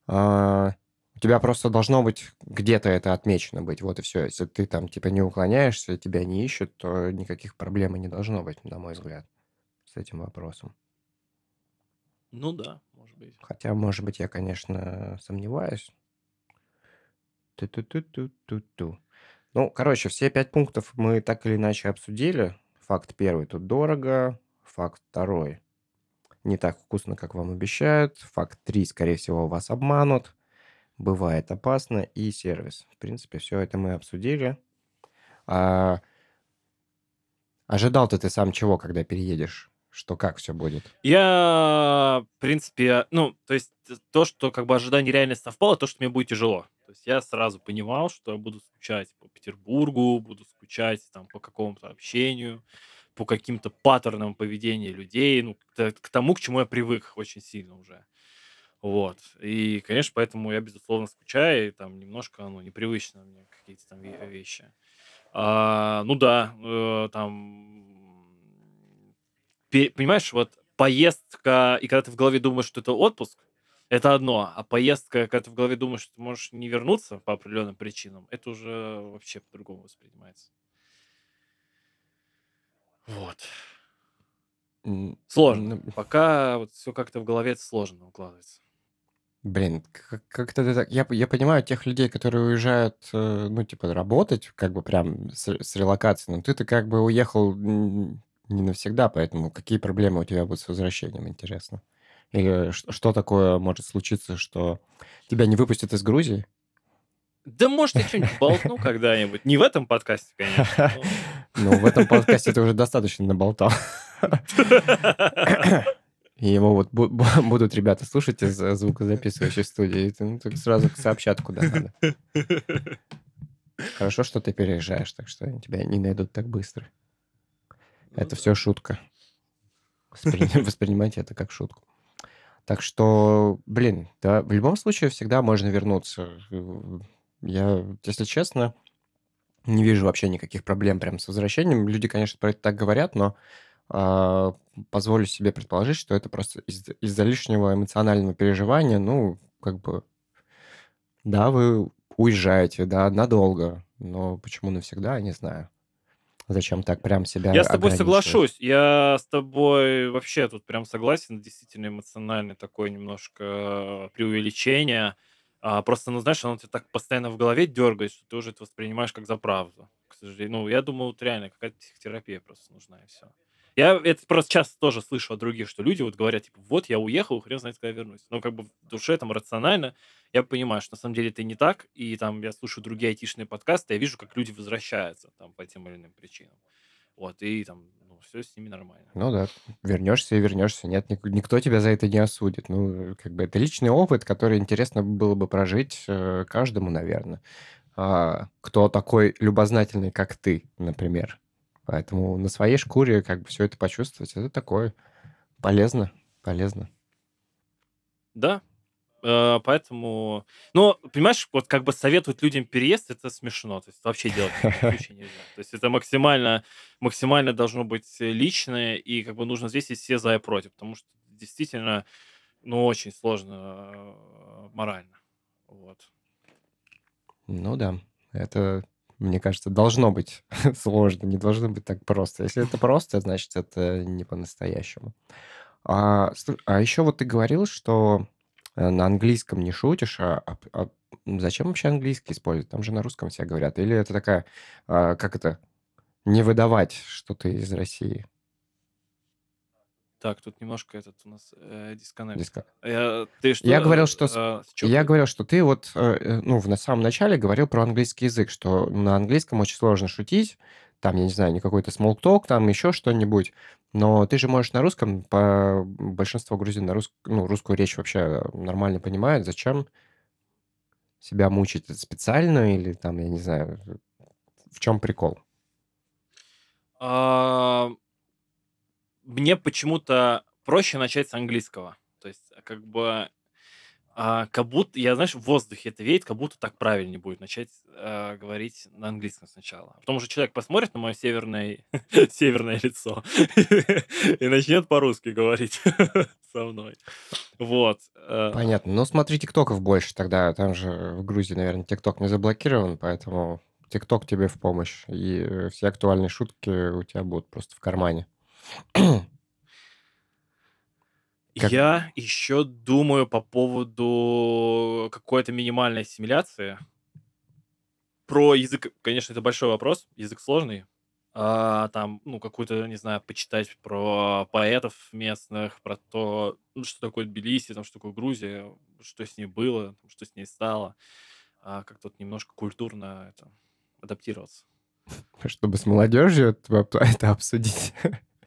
а, у тебя просто должно быть где-то это отмечено быть. Вот и все. Если ты там типа не уклоняешься, тебя не ищут, то никаких проблем и не должно быть, на мой взгляд, с этим вопросом. Ну да, может быть. Хотя, может быть, я, конечно, сомневаюсь. Ту-ту-ту-ту-ту-ту. Ну, короче, все пять пунктов мы так или иначе обсудили. Факт первый, тут дорого. Факт второй, не так вкусно, как вам обещают. Факт три, скорее всего, вас обманут. Бывает опасно. И сервис. В принципе, все это мы обсудили. А ожидал-то ты сам чего, когда переедешь? Что как все будет? Я, в принципе, ну, то есть то, что как бы ожидание реально совпало, то, что мне будет тяжело. То есть я сразу понимал, что я буду скучать по Петербургу, буду скучать там по какому-то общению, по каким-то паттернам поведения людей, ну, к, тому, к чему я привык очень сильно уже. Вот. И, конечно, поэтому я, безусловно, скучаю, и там немножко, ну, непривычно мне какие-то там ве- вещи. А, ну да, э, там понимаешь, вот поездка, и когда ты в голове думаешь, что это отпуск, это одно, а поездка, когда ты в голове думаешь, что ты можешь не вернуться по определенным причинам, это уже вообще по-другому воспринимается. Вот. Сложно. ну, Пока вот все как-то в голове сложно укладывается. Блин, как- как-то ты так... Я, я понимаю тех людей, которые уезжают, э, ну, типа, работать, как бы прям с, с релокацией, но ты-то как бы уехал не навсегда, поэтому какие проблемы у тебя будут с возвращением, интересно? Или ш- что такое может случиться, что тебя не выпустят из Грузии? Да, может, я что-нибудь болтну когда-нибудь. Не в этом подкасте, конечно. Ну, в этом подкасте ты уже достаточно наболтал. И его вот бу- бу- будут ребята слушать из э, звукозаписывающей студии, и ну, сразу сообщат, куда надо. Хорошо, что ты переезжаешь, так что тебя не найдут так быстро. Ну Это все шутка. Воспри- Воспринимайте это как шутку. Так что, блин, да, в любом случае всегда можно вернуться. Э, Я, если честно, не вижу вообще никаких проблем прям с возвращением. Люди, конечно, про это так говорят, но а, позволю себе предположить, что это просто из- из-за лишнего эмоционального переживания. Ну, как бы, да, вы уезжаете, да, надолго, но почему навсегда, не знаю. Зачем так прям себя Я с тобой соглашусь. Я с тобой вообще тут прям согласен. Действительно эмоциональное такое немножко преувеличение. А, просто, ну, знаешь, оно тебе так постоянно в голове дергает, что ты уже это воспринимаешь как за правду. К сожалению. Ну, я думаю, вот реально какая-то психотерапия просто нужна и все. Я это просто часто тоже слышу от других, что люди вот говорят, типа, вот я уехал, хрен знает, когда вернусь. Ну, как бы в душе там рационально я понимаю, что на самом деле это не так, и там я слушаю другие айтишные подкасты, я вижу, как люди возвращаются там по тем или иным причинам. Вот, и там, ну, все с ними нормально. Ну да, вернешься и вернешься. Нет, ник- никто тебя за это не осудит. Ну, как бы это личный опыт, который интересно было бы прожить э, каждому, наверное. А, кто такой любознательный, как ты, например. Поэтому на своей шкуре как бы все это почувствовать, это такое полезно, полезно. Да, э, поэтому... Ну, понимаешь, вот как бы советовать людям переезд, это смешно. То есть вообще делать в таком случае нельзя. То есть это максимально, максимально должно быть личное, и как бы нужно взвесить все за и против. Потому что действительно, ну, очень сложно э, морально. Вот. Ну да, это, мне кажется, должно быть сложно, не должно быть так просто. Если это просто, значит, это не по-настоящему. А, а еще вот ты говорил, что э, на английском не шутишь, а, а, а зачем вообще английский использовать? Там же на русском все говорят. Или это такая, а, как это, не выдавать, что ты из России? Так, тут немножко этот у нас э, дисконнект. Диска- Я, ты что? Я говорил, что э, Я говорил, что ты вот, э, э, ну, в на самом начале говорил про английский язык, что на английском очень сложно шутить, там, я не знаю, не какой-то talk, там еще что-нибудь, но ты же можешь на русском, по большинство грузин на рус... ну, русскую речь вообще нормально понимают, зачем себя мучить специально или там, я не знаю, в чем прикол? А, Мне почему-то проще начать с английского. То есть, как бы, а, как будто, я, знаешь, в воздухе это веет, как будто так правильнее будет начать а, говорить на английском сначала. А Потом уже человек посмотрит на мое северное, северное лицо и начнет по-русски говорить со мной. Вот. э, Понятно. Но смотри, тиктоков больше тогда. Там же в Грузии, наверное, тикток не заблокирован, поэтому тикток тебе в помощь. И э, все актуальные шутки у тебя будут просто в кармане. Как- Я еще думаю по поводу какой-то минимальной ассимиляции. Про язык, конечно, это большой вопрос. Язык сложный. А, там, ну, какую-то, не знаю, почитать про поэтов местных, про то, ну, что такое Тбилиси, там, что такое Грузия, что с ней было, что с ней стало. А, как-то вот немножко культурно это, адаптироваться. Чтобы с молодежью это обсудить.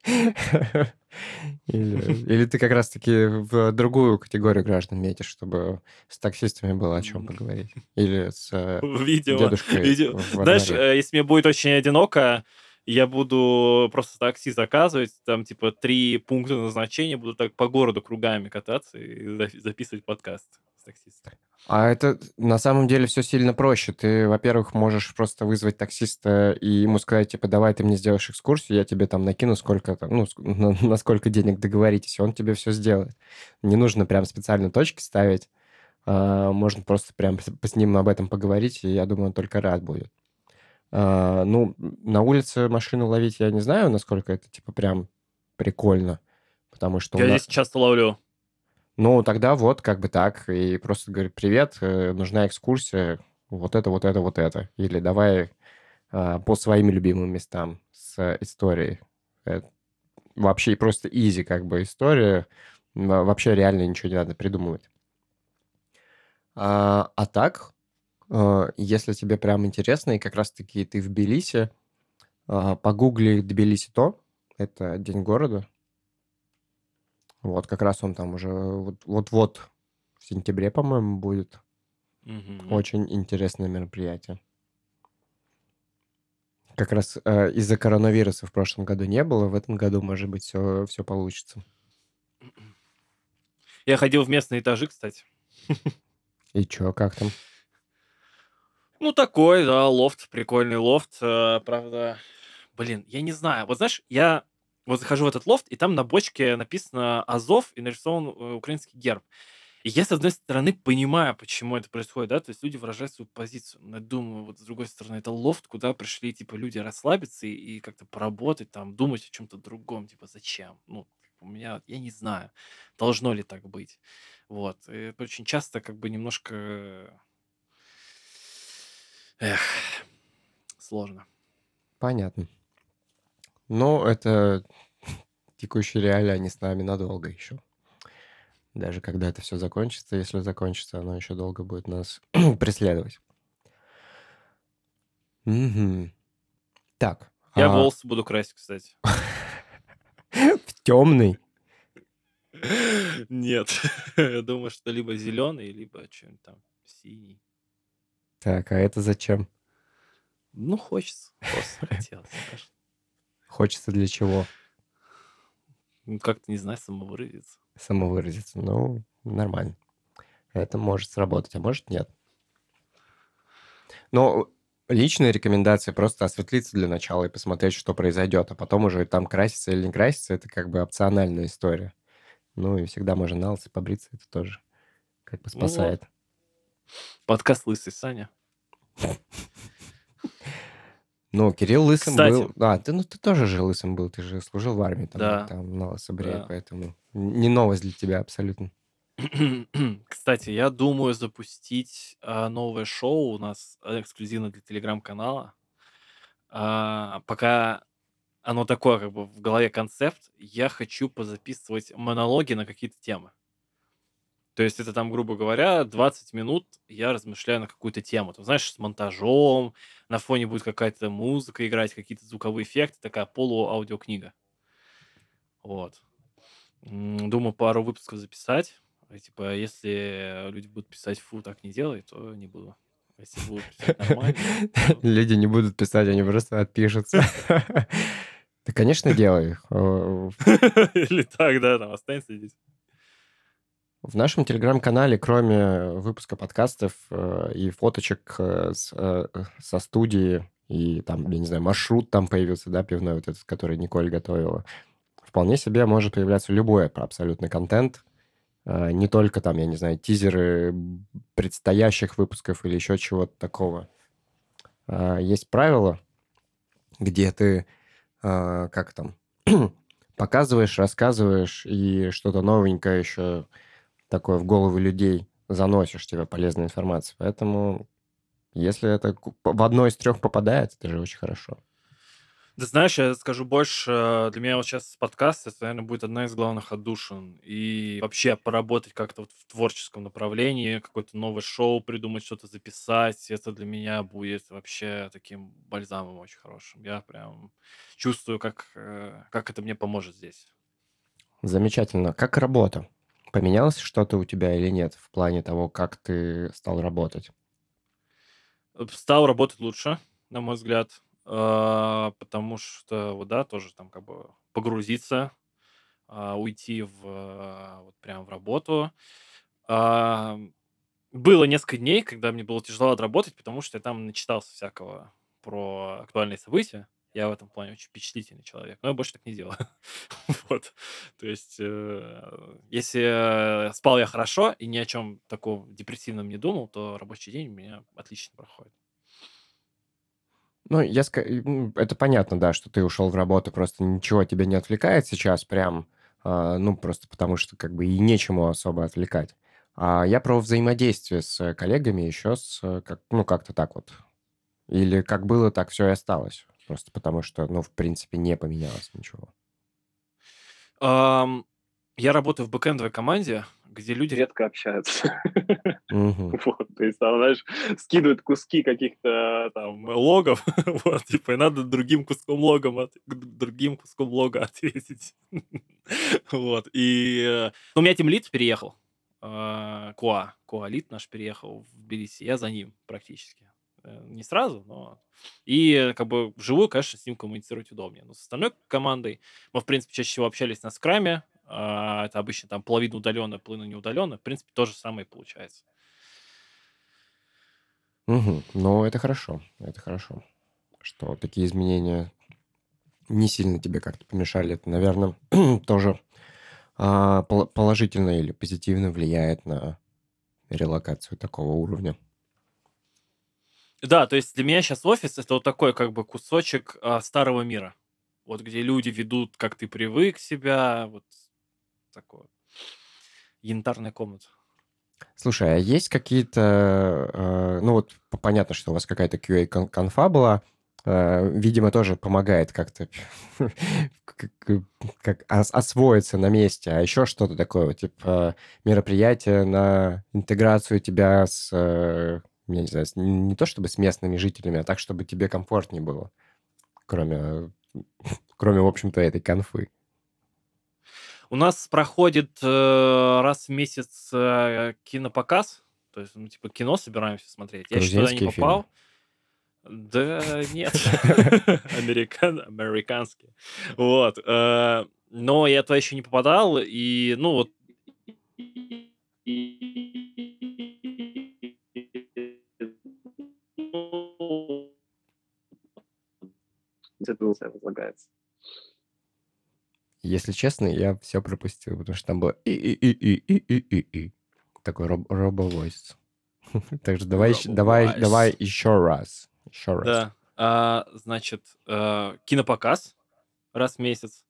Или, или ты как раз-таки в другую категорию граждан метишь, чтобы с таксистами было о чем поговорить? Или с э, Видимо. дедушкой видимо. во Знаешь, э, если мне будет очень одиноко, я буду просто такси заказывать, там, типа, три пункта назначения, буду так по городу кругами кататься и за- записывать подкаст с таксистом. А это на самом деле все сильно проще. Ты, во-первых, можешь просто вызвать таксиста и ему сказать, типа, давай ты мне сделаешь экскурсию, я тебе там накину сколько там, ну, на, на сколько денег договоритесь, и он тебе все сделает. Не нужно прям специально точки ставить. А, можно просто прям с, ним об этом поговорить, и я думаю, он только рад будет. А, ну, на улице машину ловить я не знаю, насколько это, типа, прям прикольно. Потому что Я нас... здесь часто ловлю. Ну, тогда вот как бы так. И просто говорю, привет, э, нужна экскурсия, вот это, вот это, вот это. Или давай а, по своим любимым местам с историей. Э, Вообще просто изи как бы история. Во- Вообще реально ничего не надо придумывать. А, а так, э, если тебе прям интересно, и как раз-таки ты в Тбилиси, а, погугли Тбилиси то, это день города, вот, как раз он там уже вот- вот-вот в сентябре, по-моему, будет. Мгм. Очень интересное мероприятие. Как раз э, из-за коронавируса в прошлом году не было, в этом году, может быть, все, все получится. Я ходил в местные этажи, кстати. И чё, как там? Ну, такой, да, лофт, прикольный лофт. э, Правда, блин, я не знаю. Вот знаешь, я вот захожу в этот лофт, и там на бочке написано Азов и нарисован э, украинский герб. И я, с одной стороны, понимаю, почему это происходит, да, то есть люди выражают свою позицию. Но я думаю, вот с другой стороны, это лофт, куда пришли, типа, люди расслабиться и, и как-то поработать, там, думать о чем-то другом, типа, зачем? Ну, у меня, я не знаю, должно ли так быть. Вот. И это очень часто как бы немножко... Эх, сложно. Понятно. Ну, это текущие реалии, они с нами надолго еще. Даже когда это все закончится, если закончится, оно еще долго будет нас преследовать. Мгм. Так. Я а волосы буду красить, кстати. в темный. Нет. Я думаю, что либо зеленый, либо что-нибудь там синий. Так, а это зачем? Ну, хочется. Просто хотелось. Хочется для чего? Ну, Как-то, не знаю, самовыразиться. Самовыразиться. Ну, нормально. Это может сработать, а может нет. Но личная рекомендация просто осветлиться для начала и посмотреть, что произойдет, а потом уже там краситься или не краситься, это как бы опциональная история. Ну и всегда можно на лысо побриться, это тоже как бы Ну вот. спасает. Подкаст «Лысый Саня». Ну, Кирилл лысым Кстати, был. А, ты, ну, ты тоже же лысым был, ты же служил в армии, там, да, там на лысо бреют, да. поэтому не новость для тебя абсолютно. Кстати, я думаю запустить а, новое шоу у нас эксклюзивно для телеграм-канала. А, пока оно такое, как бы в голове концепт, я хочу позаписывать монологи на какие-то темы. То есть это там, грубо говоря, 20 минут я размышляю на какую-то тему. Там, знаешь, с монтажом, на фоне будет какая-то музыка играть, какие-то звуковые эффекты, такая полуаудиокнига. Вот. Думаю, пару выпусков записать. И, Типа, если люди будут писать «фу, так не делай», то не буду. Если будут писать нормально. Люди не будут писать, они просто отпишутся. Да, конечно, делай. Или так, да, там останется здесь. В нашем телеграм-канале, кроме выпуска подкастов э, и фоточек э, с, э, со студии, и там, я не знаю, маршрут там появился, да, пивной вот этот, который Николь готовила, вполне себе может появляться любой абсолютно контент, э, не только там, я не знаю, тизеры предстоящих выпусков или еще чего-то такого. А, Есть правило, где ты, как там, показываешь, рассказываешь и что-то новенькое еще такое в головы людей заносишь тебе полезную информацию. Поэтому если это в одно из трех попадает, это же очень хорошо. Да знаешь, я скажу больше, э, для меня вот сейчас подкаст, это, наверное, будет одна из главных отдушин. И вообще поработать как-то вот в творческом направлении, какое-то новое шоу придумать, что-то записать, это для меня будет вообще таким бальзамом очень хорошим. Я прям чувствую, как, э, как это мне поможет здесь. Замечательно. Как работа? Поменялось что-то у тебя или нет в плане того, как ты стал работать? Э, Стал работать лучше, на мой взгляд, э, потому что, вот, да, тоже там как бы погрузиться, а, уйти в э, вот прям в работу. А, Было несколько дней, когда мне было тяжело отработать, потому что я там начитался всякого про актуальные события. Я в этом плане очень впечатлительный человек, но я больше так не делаю. Вот. То есть, э, если спал я хорошо и ни о чем таком депрессивном не думал, то рабочий день у меня отлично проходит. Ну, я м, это понятно, да, что ты ушел в работу, просто ничего тебя не отвлекает сейчас прям, а, ну, просто потому что как бы и нечему особо отвлекать. А я про взаимодействие с коллегами еще с, э, как, ну, как-то так вот. Или как было, так все и осталось. Просто потому что, ну, в принципе, не поменялось ничего. Ам, Я работаю в бэкэндовой команде, где люди... Редко общаются. Вот, то есть, там, знаешь, скидывают куски каких-то там... логов, вот, типа, и надо другим куском логом, от- другим куском лога ответить. Вот, и... э, У меня тем лид переехал, Куа, Куа лид наш переехал в Тбилиси, я за ним практически. Э, Не сразу, но... И как бы вживую, конечно, с ним коммуницировать удобнее. Но с остальной командой мы, в принципе, чаще всего общались на скраме, а, это обычно там половина удаленно, половина неудаленно. В принципе, то же самое и получается. Мгм. Ну, это хорошо, это хорошо, что такие изменения не сильно тебе как-то помешали. Это, наверное, тоже а, пол- положительно или позитивно влияет на релокацию такого уровня. Да, то есть для меня сейчас офис это вот такой как бы кусочек а, старого мира. Вот где люди ведут, как ты привык себя, вот такое. Янтарная комната. Слушай, а есть какие-то... э, ну вот понятно, что у вас какая-то QA-конфа была. э, видимо, тоже помогает как-то как, как ос- освоиться на месте. А еще что-то такое, типа мероприятие на интеграцию тебя с... э, я не знаю, не то чтобы с местными жителями, а так, чтобы тебе комфортнее было. Кроме, кроме в общем-то, этой конфы. У нас проходит э, раз в месяц э, кинопоказ. То есть, мы типа кино собираемся смотреть. Я еще туда не попал. Да нет, Американ, американские. Вот. э, Но я туда еще не попадал, и, ну, вот Дедулся возлагается. Если честно, я все пропустил, потому что там было и и и и и и и и такой роб робовойс. Так что давай давай давай еще раз. Еще раз. Да. А, значит, э, кинопоказ раз в месяц.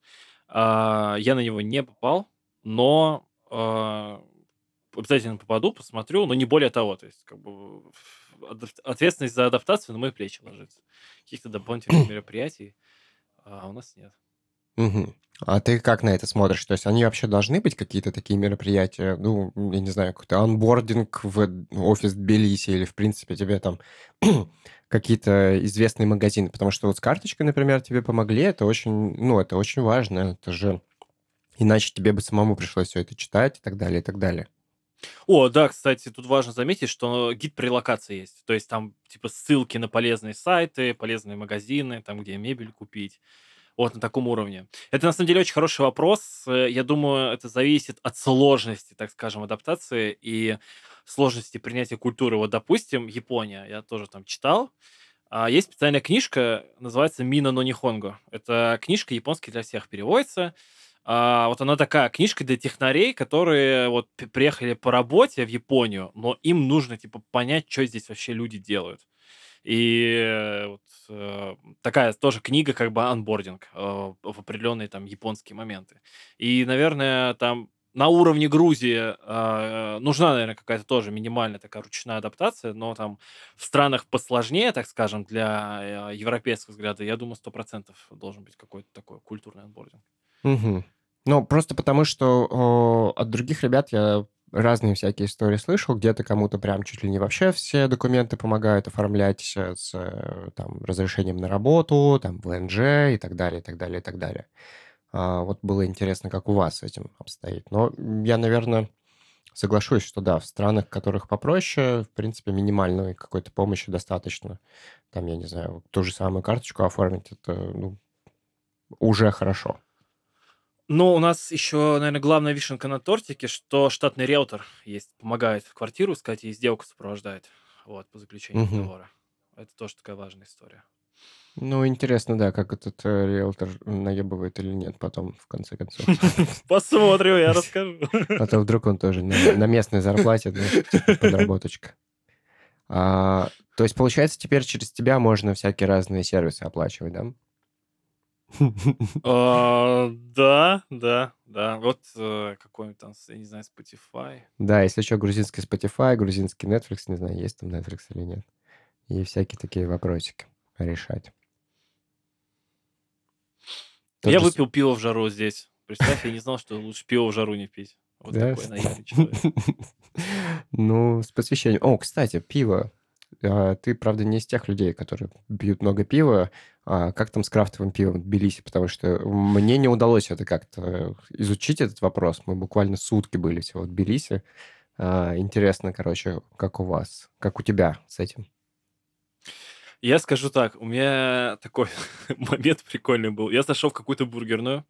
А, я на него не попал, но а, обязательно попаду, посмотрю, но не более того. То есть, как бы ответственность за адаптацию на мои плечи ложится. Каких-то дополнительных мероприятий а, у нас нет. Мгм. А ты как на это смотришь? То есть они вообще должны быть какие-то такие мероприятия? Ну, я не знаю, какой-то анбординг в офис Тбилиси или, в принципе, тебе там какие-то известные магазины? Потому что вот с карточкой, например, тебе помогли, это очень, ну, это очень важно. Это же иначе тебе бы самому пришлось все это читать и так далее, и так далее. О, да, кстати, тут важно заметить, что гид при локации есть. То есть там типа ссылки на полезные сайты, полезные магазины, там, где мебель купить. Вот на таком уровне. Это на самом деле очень хороший вопрос. Э, Я думаю, это зависит от сложности, так скажем, адаптации и сложности принятия культуры. Вот, допустим, Япония, я тоже там читал. А, Есть специальная книжка, называется Мина но Нихонго. Это книжка японский для всех переводится. А, вот она такая книжка для технарей, которые вот приехали по работе в Японию, но им нужно типа понять, что здесь вообще люди делают. И вот э, такая тоже книга, как бы анбординг э, в определенные там японские моменты. И, наверное, там на уровне Грузии э, нужна, наверное, какая-то тоже минимальная такая ручная адаптация, но там в странах посложнее, так скажем, для э, европейского взгляда, я думаю, сто процентов должен быть какой-то такой культурный анбординг. Мгм. Ну, просто потому что о, от других ребят я разные всякие истории слышал. Где-то кому-то прям чуть ли не вообще все документы помогают оформлять с, э, там, разрешением на работу, там, ВНЖ и так далее, и так далее, и так далее. А, вот было интересно, как у вас с этим обстоит. Но я, наверное, соглашусь, что да, в странах, в которых попроще, в принципе, минимальной какой-то помощи достаточно. Там, я не знаю, ту же самую карточку оформить, это ну, уже хорошо. Ну, у нас еще, наверное, главная вишенка на тортике, что штатный риэлтор есть, помогает квартиру искать и сделку сопровождает, вот, по заключению Мгм. договора. Это тоже такая важная история. Ну, интересно, да, как этот э, риэлтор наебывает или нет потом, в конце концов. Посмотрю, я расскажу. А то вдруг он тоже на, местной зарплате, типа подработочка. А, то есть, получается, теперь через тебя можно всякие разные сервисы оплачивать, да? А, Да, да, да. Вот э, какой-нибудь там, я не знаю, Spotify. Да, если что, грузинский Spotify, грузинский Netflix, не знаю, есть там Netflix или нет. И всякие такие вопросики решать. Я выпил пиво в жару здесь. Представь, я не знал, что лучше пиво в жару не пить. Вот Да? такой наивный человек. Ну, с посвящением. О, кстати, пиво. А, Ты, правда, не из тех людей, которые пьют много пива. А как там с крафтовым пивом в Тбилиси? Потому что мне не удалось это как-то изучить, этот вопрос. Мы буквально сутки были всего в Тбилиси. А, Интересно, короче, как у вас, как у тебя с этим? Я скажу так, у меня такой момент прикольный был. Я зашел в какую-то бургерную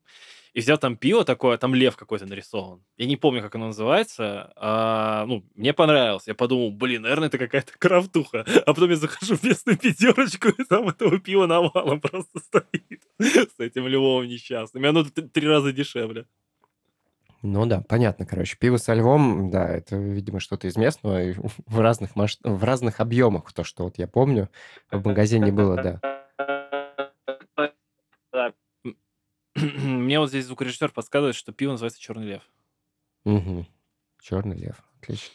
и взял там пиво такое, там лев какой-то нарисован. Я не помню, как оно называется. а, ну, мне понравилось. Я подумал, блин, наверное, это какая-то крафтуха. А потом я захожу в местную пятерочку, и там этого пива навалом просто стоит. С этим львом несчастным. И оно три раза дешевле. Ну да, понятно, короче. Пиво со львом, да, это, видимо, что-то из местного, и в разных, масш... в разных объемах, то, что вот я помню, в магазине было, да. Мне вот здесь звукорежиссер подсказывает, что пиво называется Черный лев. Угу. Черный лев, отлично.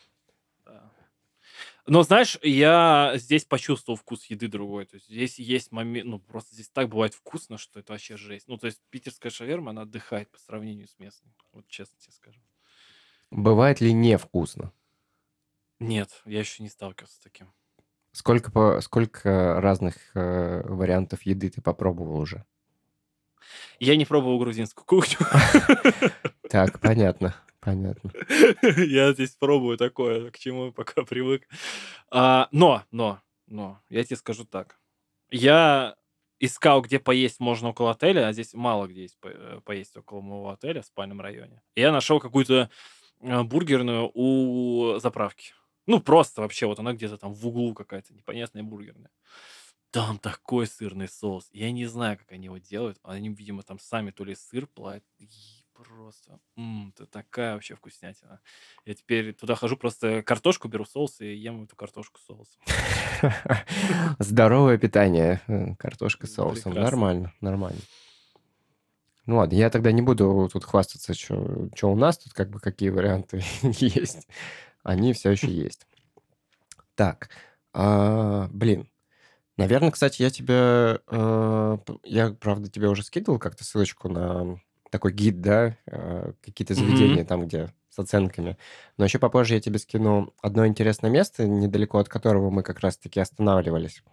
Но знаешь, я здесь почувствовал вкус еды другой. То есть здесь есть момент, ну просто здесь так бывает вкусно, что это вообще жесть. Ну то есть питерская шаверма, она отдыхает по сравнению с местной. Вот честно тебе скажу. Бывает ли невкусно? Нет, я еще не сталкивался с таким. Сколько, по... Сколько разных э, вариантов еды ты попробовал уже? Я не пробовал грузинскую кухню. Так, понятно, понятно. Я здесь пробую такое, к чему пока привык. А, но, но, но, я тебе скажу так. Я искал, где поесть можно около отеля, а здесь мало где есть по- э, поесть около моего отеля в спальном районе. И я нашел какую-то э, бургерную у заправки. Ну, просто вообще, вот она где-то там в углу какая-то непонятная бургерная. Там такой сырный соус. Я не знаю, как они его делают. Они, видимо, там сами то ли сыр плавят. И просто, м, это такая вообще вкуснятина. Я теперь туда хожу, просто картошку беру соус и ем эту картошку с соусом. Здоровое питание. э, Картошка с соусом. Прекрасно. Нормально, нормально. Ну ладно, я тогда не буду тут хвастаться, что у нас тут, как бы какие варианты есть. Они все еще есть. Так, а, блин. Наверное, кстати, я тебе... э, Я, правда, тебе уже скидывал как-то ссылочку на такой гид, да? э, Какие-то заведения там, где с оценками. Но еще попозже я тебе скину одно интересное место, недалеко от которого мы как раз-таки останавливались.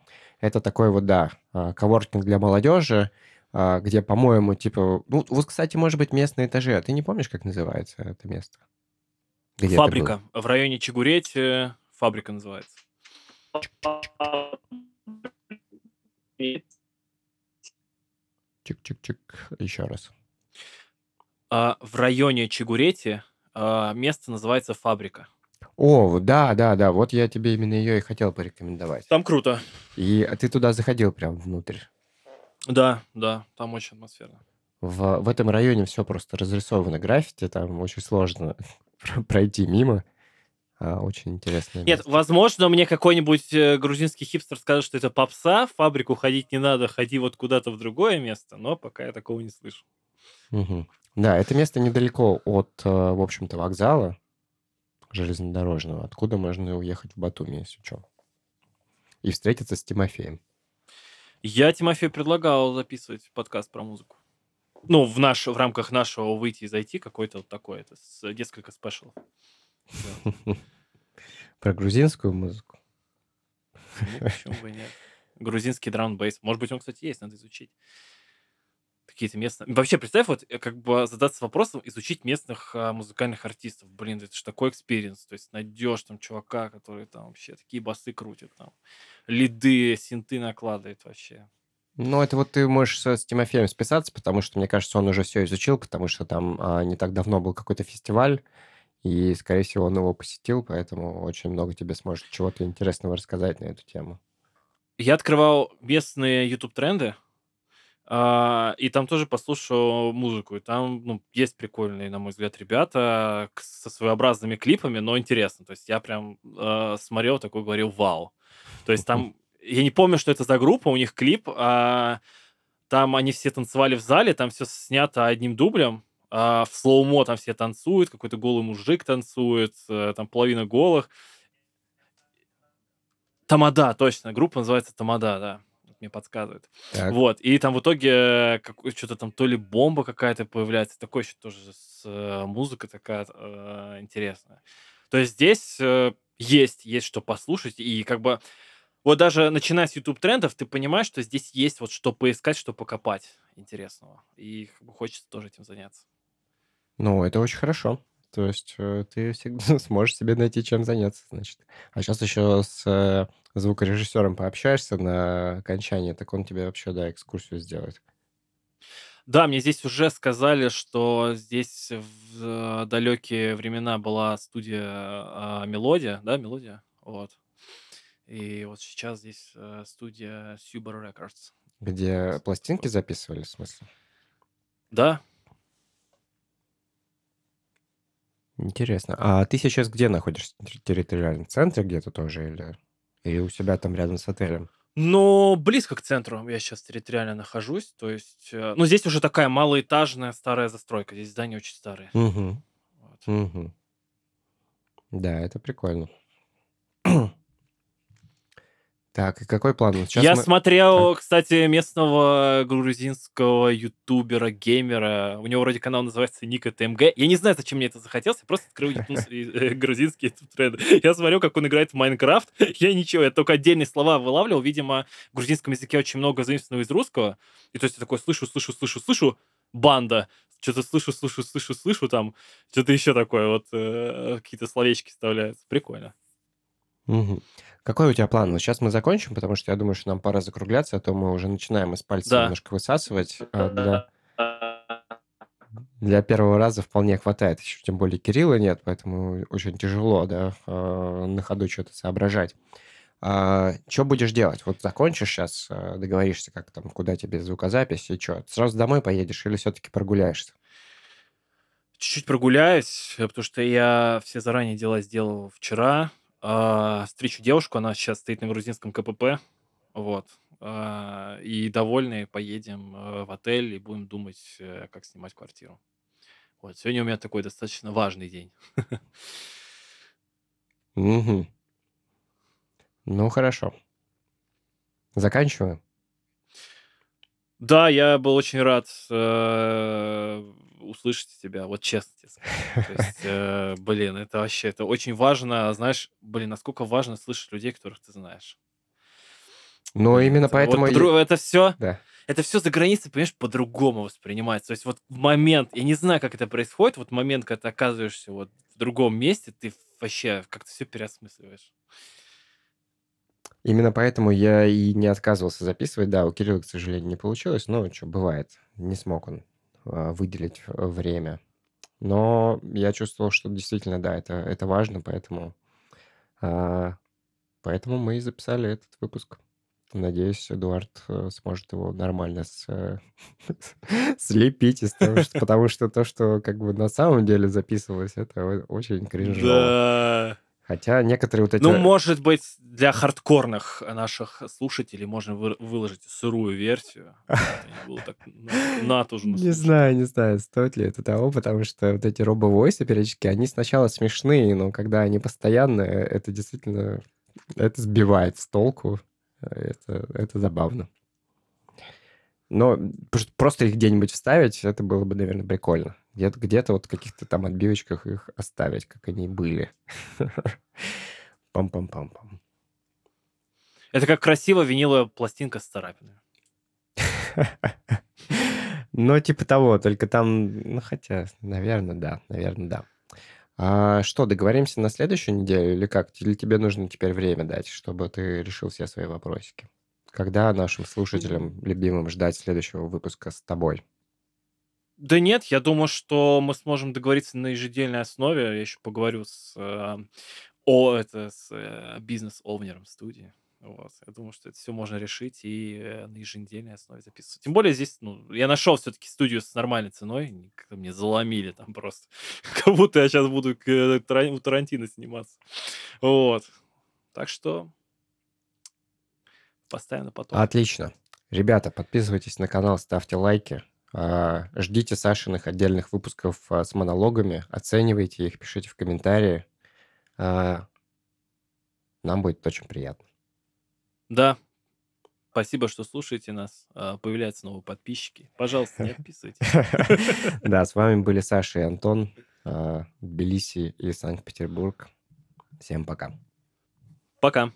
Это такой вот, да, а, коворкинг для молодежи, а, где, по-моему, типа... Ну, вот, кстати, может быть, местные этажи. А ты не помнишь, как называется это место? Где это? Фабрика. В районе Чигурети фабрика называется. Чик-чик-чик. Еще раз. А, в районе Чигурети а, место называется фабрика. О, да, да, да. Вот я тебе именно ее и хотел порекомендовать. Там круто. И ты туда заходил прям внутрь. Да, да, там очень атмосферно. В, в этом районе все просто разрисовано граффити, там очень сложно пройти мимо. А, очень интересное Нет, место. возможно, мне какой-нибудь э, грузинский хипстер скажет, что это попса, в фабрику ходить не надо, ходи вот куда-то в другое место, но пока я такого не слышу. Мгм. Да, это место недалеко от, э, в общем-то, вокзала железнодорожного, откуда можно уехать в Батуми, если что. И встретиться с Тимофеем. Я Тимофею предлагал записывать подкаст про музыку. Ну, в, наш, в рамках нашего выйти и зайти какой-то вот такой, это с несколько special ов. Про грузинскую музыку. Ну, почему бы нет. Грузинский драм-бейс. Может быть, он, кстати, есть, надо изучить. Какие-то местные... Вообще, представь, вот э, как бы задаться вопросом, изучить местных а, музыкальных артистов. Блин, это же такой experience. То есть найдешь там чувака, который там вообще такие басы крутит, там лиды, синты накладывает вообще. Ну, это вот ты можешь с Тимофеем списаться, потому что, мне кажется, он уже все изучил, потому что там а, не так давно был какой-то фестиваль, и, скорее всего, он его посетил, поэтому очень много тебе сможет чего-то интересного рассказать на эту тему. Я открывал местные YouTube-тренды, а, и там тоже послушал музыку. И там ну, есть прикольные, на мой взгляд, ребята со своеобразными клипами, но интересно. То есть я прям э, смотрел такой, говорил, вау. То есть там, я не помню, что это за группа, у них клип, а, там они все танцевали в зале, там все снято одним дублем, а, в слоумо там все танцуют, какой-то голый мужик танцует, э, там половина голых. Тамада, точно, группа называется Тамада, да, мне подсказывает. Так. Вот, и там в итоге что-то там то ли бомба какая-то появляется, такой еще тоже с э, музыка такая э, интересная. То есть здесь э, есть, есть что послушать, и как бы вот даже начиная с YouTube трендов, ты понимаешь, что здесь есть вот что поискать, что покопать интересного, и как бы хочется тоже этим заняться. Ну, это очень хорошо. То есть э, ты всегда сможешь себе найти чем заняться, значит. А сейчас еще с э, звукорежиссером пообщаешься на окончании, так он тебе вообще, да, экскурсию сделает. Да, мне здесь уже сказали, что здесь в далекие времена была студия а, Мелодия, да, Мелодия, вот. И вот сейчас здесь э, студия Super Records. Где пластинки записывали, в смысле? Да, Интересно. А ты сейчас где находишься? В территориальном центре где-то тоже или, или у себя там рядом с отелем? но близко к центру я сейчас территориально нахожусь, то есть, э, ну, здесь уже такая малоэтажная старая застройка, здесь здания очень старые. Угу. Вот. Угу. Да, это прикольно. Так, и какой план? Вот Сейчас Я мы... смотрел, кстати, местного грузинского ютубера, геймера. У него вроде канал называется Ника ТМГ. Я не знаю, зачем мне это захотелось. Я просто открыл э, грузинский ютуб тренды. Я смотрел, как он играет в Майнкрафт. Я ничего, я только отдельные слова вылавливал. Видимо, в грузинском языке очень много заимствованного из русского. И то есть я такой слышу, слышу, слышу, слышу, банда. Что-то слышу, слышу, слышу, слышу там. Что-то еще такое. Вот э, какие-то словечки вставляются. Прикольно. Мгм. Какой у тебя план? Вот сейчас мы закончим, потому что я думаю, что нам пора закругляться, а то мы уже начинаем из пальца Да. немножко высасывать. А для, для первого раза вполне хватает. Еще тем более Кирилла нет, поэтому очень тяжело, да, а, на ходу что-то соображать. А, что будешь делать? Вот закончишь сейчас, э, договоришься, как там, куда тебе звукозапись, и что? Сразу домой поедешь или все-таки прогуляешься? Чуть-чуть прогуляюсь, э, потому что я все заранее дела сделал вчера. А, встречу девушку, она сейчас стоит на грузинском КПП. Вот. А, и довольные поедем э, в отель и будем думать, э, как снимать квартиру. Вот. Сегодня у меня такой достаточно важный день. Угу. Ну, хорошо. Заканчиваем? Да, я был очень рад э, услышать тебя, вот честно тебе скажу. То есть, э, блин, это вообще, это очень важно, знаешь, блин, насколько важно слышать людей, которых ты знаешь. Но Блин, именно это, вот поэтому... и- подру- это все, Да. это все за границей, понимаешь, по-другому воспринимается. То есть вот в момент, я не знаю, как это происходит, вот в момент, когда ты оказываешься вот в другом месте, ты вообще как-то все переосмысливаешь. Именно поэтому я и не отказывался записывать. Да, у Кирилла, к сожалению, не получилось, но что, бывает. Не смог он а, выделить э, время. Но я чувствовал, что действительно, да, это, это важно, поэтому, а, поэтому мы и записали этот выпуск. Надеюсь, Эдуард э, сможет его нормально с, э, слепить, из того, что- потому что то, что как бы на самом деле записывалось, это очень кринжово. Да. Хотя некоторые вот эти... Ну, может быть, для хардкорных наших слушателей можно вы- выложить сырую версию. На- Не слушать. знаю, не знаю, стоит ли это того, потому что вот эти робо-войсы периодически, они сначала смешные, но когда они постоянные, это действительно, это сбивает с толку. Это, это забавно. Но пр- просто их где-нибудь вставить, это было бы, наверное, прикольно. Где-то, где-то вот в каких-то там отбивочках их оставить, как они были. Пам-пам-пам-пам. Это как красиво виниловая пластинка с царапинами. Ну, типа того, только там, ну, хотя, наверное, да, наверное, да. А что, договоримся на следующую неделю или как? Или тебе нужно теперь время дать, чтобы ты решил все свои вопросики? Когда нашим слушателям любимым ждать следующего выпуска с тобой? Да нет, я думаю, что мы сможем договориться на ежедневной основе. Я еще поговорю с, э, о, это, с э, бизнес-овнером студии. Вот. Я думаю, что это все можно решить и э, на еженедельной основе записывать. Тем более здесь, ну, я нашел все-таки студию с нормальной ценой. Как-то мне заломили там просто. Как будто я сейчас буду к, э, у Тарантино сниматься. Вот. Так что поставим на потом. Отлично. Ребята, подписывайтесь на канал, ставьте лайки. А, Ждите Сашиных отдельных выпусков а, с монологами, оценивайте их, пишите в комментарии. А, Нам будет очень приятно. Да. Спасибо, что слушаете нас. Появляются новые подписчики. Пожалуйста, не отписывайтесь. Да, с вами были Саша и Антон, Тбилиси и Санкт-Петербург. Всем пока. Пока.